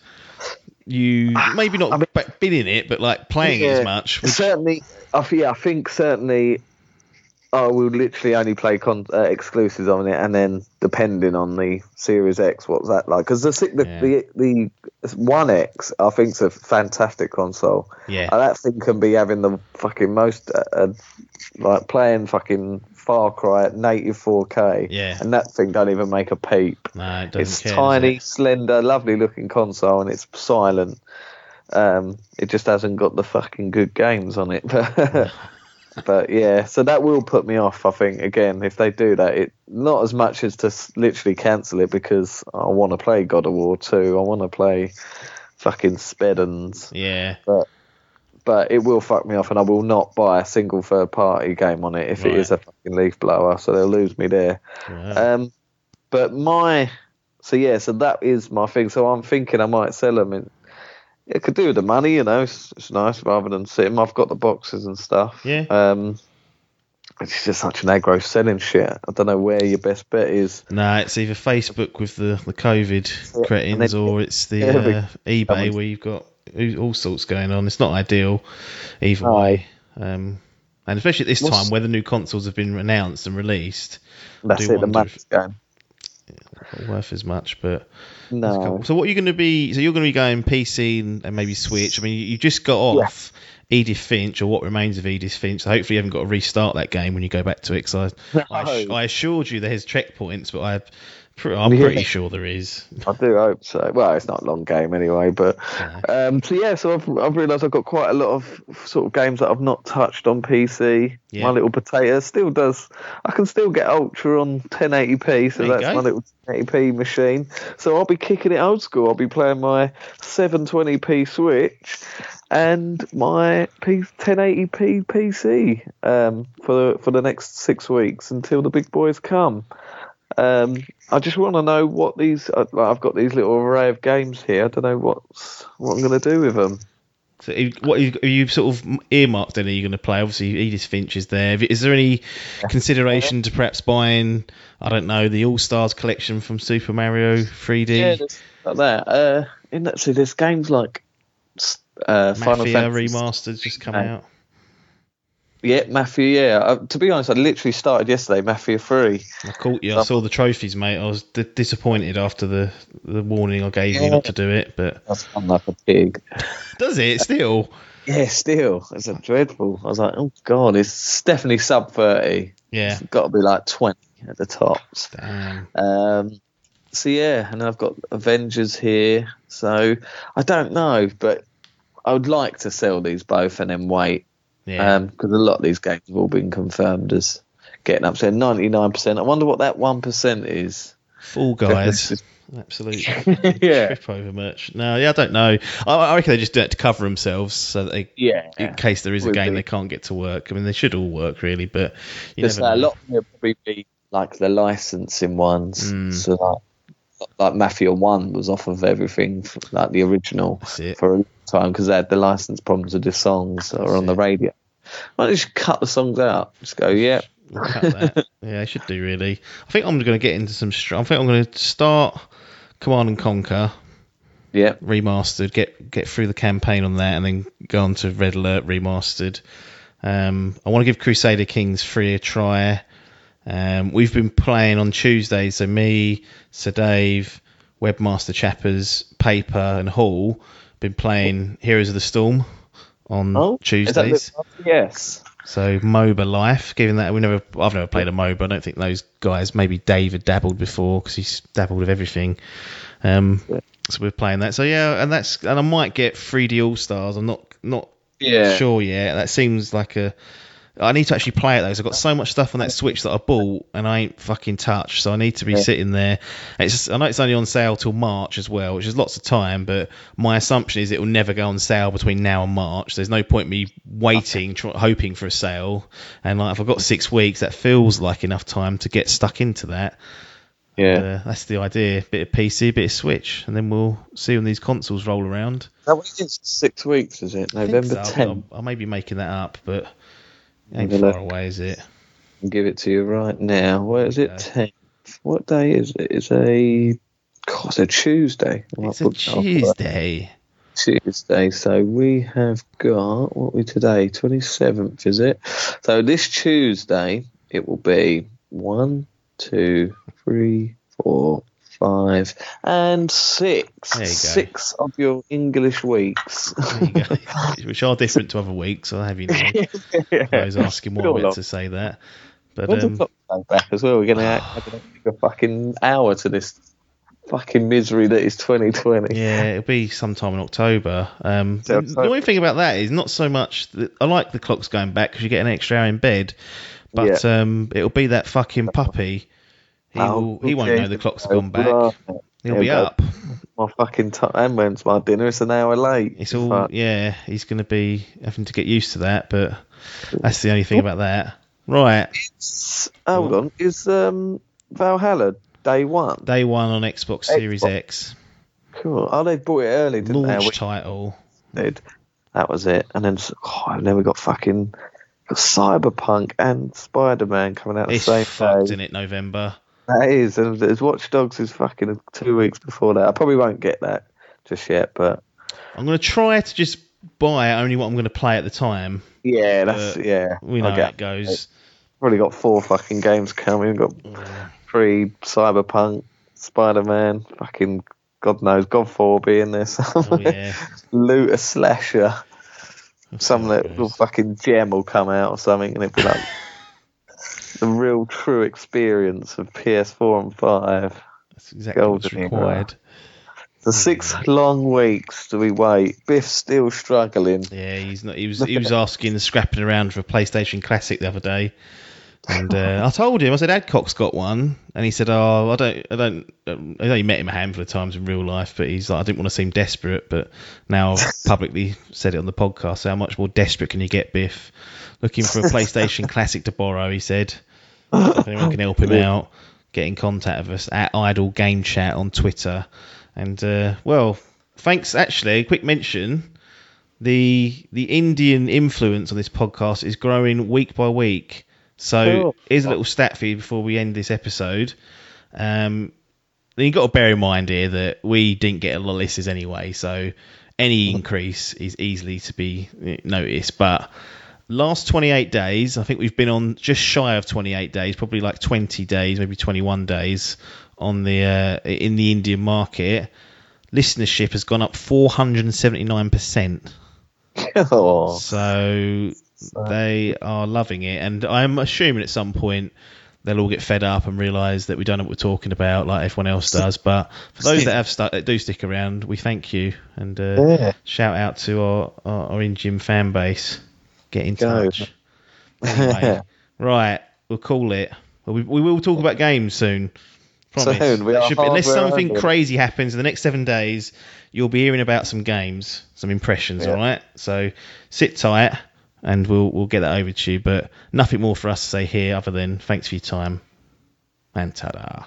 you? Maybe not I mean- bidding it, but like playing it as much. Would- Certainly, I, yeah, I think certainly I will literally only play con- uh, exclusives on it, and then depending on the Series X, what's that like? Because the, the, Yeah. the the One X, I think, is a fantastic console. yeah, And that thing can be having the fucking most, uh, uh, like playing fucking Far Cry at native 4K. Yeah. And that thing don't even make a peep. no, it doesn't It's care. tiny, it? slender, lovely looking console, and it's silent. Um, it just hasn't got the fucking good games on it. But, but yeah, so that will put me off. I think again, if they do that, it not as much as to literally cancel it because I want to play God of War 2. I want to play fucking Speddens Yeah, but but it will fuck me off, and I will not buy a single third party game on it if Right. it is a fucking leaf blower. So they'll lose me there. Right. Um, but my so yeah, so that is my thing. So I'm thinking I might sell them. And it could do with the money, you know. It's, it's nice rather than sit 'em. I've got the boxes and stuff. Yeah. Um, it's just such an aggro selling shit. I don't know where your best bet is. No, it's either Facebook with the, the COVID Yeah, cretins or it's the yeah, uh, eBay where you've got all sorts going on. It's not ideal either No. way. Um, and especially at this What's- time where the new consoles have been announced and released, That's it. The money's going. not worth as much. But No. so what are you going to be? So you're going to be going PC and, maybe Switch. I mean, you, just got off Edith Finch or what remains of Edith Finch. So hopefully you haven't got to restart that game when you go back to it. 'cause I, I, No. I assured you there's checkpoints, but I, pre- I'm Yeah. pretty sure there is. I do hope so. Well, it's not a long game anyway, but um, so yeah. So I've, I've realised I've got quite a lot of sort of games that I've not touched on PC. Yeah. My little potato still does. I can still get Ultra on 1080p, so that's go. my little 1080p machine. So I'll be kicking it old school. I'll be playing my 720p Switch and my 1080p PC um, for the, for the next six weeks until the big boys come. Um, I just want to know what these. uh, I've got these little array of games here. I don't know what's what I'm going to do with them. So, what are you, sort of earmarked? Then are you going to play? Obviously, Edith Finch is there. Is there any consideration to perhaps buying? I don't know the All Stars collection from Super Mario 3D. Yeah, there's like that. Uh, in that, see, there's games like uh, Final Mafia Fantasy. remastered just come out. Yeah, Mafia. Yeah. Uh, to be honest, I literally started yesterday. Mafia Three. I caught you. I saw the trophies, mate. I was d- disappointed after the, the warning I gave you not to do it, but fun like a pig. does it still? Yeah, still, it's a dreadful. I was like, oh god, it's definitely sub thirty. Yeah. It's got to be like twenty at the tops. Damn. Um, so yeah, and then I've got Avengers here. So I don't know, but I would like to sell these both and then wait Yeah. because a lot of these games have all been confirmed as getting up to ninety nine percent. I wonder what that one percent is. Full guys. Absolute yeah, trip over merch. No, yeah, I don't know. I, I reckon they just do it to cover themselves so that they, yeah. in case there is a game be. they can't get to work. I mean, they should all work really, but you Just never a lot of them will probably be like the licensing ones. Mm. So like, like Mafia One was off of everything, like the original, for a time because they had the license problems with the songs that are on the radio. Why don't you just cut the songs out? Just go, yeah, yeah, I should do really. I think I'm going to get into some. Str- I think I'm going to start Command and Conquer. Yeah. remastered. Get get through the campaign on that, and then go on to Red Alert remastered. Um, I want to give Crusader Kings 3 a try. Um, we've been playing on Tuesdays, so me, Sir Dave, Webmaster Chappers, Paper, and Hall been playing Heroes of the Storm on Oh, Tuesdays. yes. So MOBA life, given that we never, I've never played a MOBA. I don't think those guys. Maybe Dave had dabbled before because he's dabbled with everything. Um, Yeah. So we're playing that. So yeah, and that's and I might get 3D All Stars. I'm not not Yeah. sure yet. That seems like a. I need to actually play it though. I've got so much stuff on that Switch that I bought and I ain't fucking touched. So I need to be Yeah. sitting there. It's just, I know it's only on sale till March as well, which is lots of time. But my assumption is it will never go on sale between now and March. There's no point me waiting, tr- hoping for a sale. And like if I've got six weeks, that feels like enough time to get stuck into that. Yeah. Uh, that's the idea. Bit of PC, bit of Switch, and then we'll see when these consoles roll around. That was six weeks, is it? November so. 10th. I'll, I'll maybe making that up, but ain't far away, is it? Give it to you right now. Where is it? Yeah. What day is it? It's a. God, it's a Tuesday. I It's a book that off. Tuesday. Tuesday. So we have got what are we today? Twenty seventh, is it? So this Tuesday it will be one, two, three, four, five, and six. There you go. Six of your English weeks. There you go. Which are different to other weeks. I'll have you know. I was asking why I meant to say that. But When's um, the back as well? We're going to add a fucking hour to this fucking misery that is 2020. yeah, it'll be sometime in October. Um, So- the only thing about that is not so much. That, I like the clocks going back because you get an extra hour in bed, but um, it'll be that fucking puppy. He will, he won't know the clocks gone back. He'll be up. My fucking time. And when's my dinner? It's an hour late. It's all Fuck. yeah. He's going to be having to get used to that, but that's the only thing about that. Right, S- Hold on. Is um, Valhalla day one? day one on Xbox Series Xbox. X, Cool. Oh, they bought it early, didn't they? launch We title. did. That was it. And then, oh, and then we got fucking got Cyberpunk and Spider Man coming out the It's same fucked day. in it November. That is, and there's Watch Dogs is fucking two weeks before that. I probably won't get that just yet, but I'm going to try to just buy only what I'm going to play at the time. yeah, that's Uh, yeah. We know how it goes. Probably got four fucking games coming. We've got three Cyberpunk, Spider Man, fucking God knows, God 4 being be in there. Oh somewhere. yeah. Looter slasher. Some little fucking gem will come out or something, and it'll be like the real true experience of PS4 and 5. That's exactly what's Golden era. required. The six long weeks do we wait? Biff's still struggling. Yeah, he's not. He was he was asking, scrapping around for a PlayStation Classic the other day, and uh, I told him, I said, Adcock's got one, and he said, Oh, I don't, I don't. I only met him a handful of times in real life, but he's like, I didn't want to seem desperate, but now I've publicly said it on the podcast. So how much more desperate can you get, Biff? Looking for a PlayStation Classic to borrow, he said. If anyone can help him out, get in contact with us at Idle Game Chat on Twitter. And uh, well, thanks. Actually, a quick mention: the the Indian influence on this podcast is growing week by week. So Cool. here's a little stat for you before we end this episode. Um, you've got to bear in mind here that we didn't get a lot of listeners anyway, so any increase is easily to be eh, noticed. But last 28 days, I think we've been on just shy of 28 days, probably like 20 days, maybe 21 days on the uh, in the Indian market. Listenership has gone up 479 percent. oh, So they are loving it, and I'm assuming at some point they'll all get fed up and realise that we don't know what we're talking about, like everyone else does. But for those that have stuck, that do stick around, we thank you and uh, Yeah. shout out to our, our our Indian fan base. Get in Go. touch. Anyway, right, we'll call it. We, we will talk about games soon. Promise. Soon, we are should be- unless something crazy happens in the next seven days, you'll be hearing about some games, some impressions. Yeah. All right. So sit tight, and we'll we'll get that over to you. But nothing more for us to say here, other than thanks for your time, and ta-da.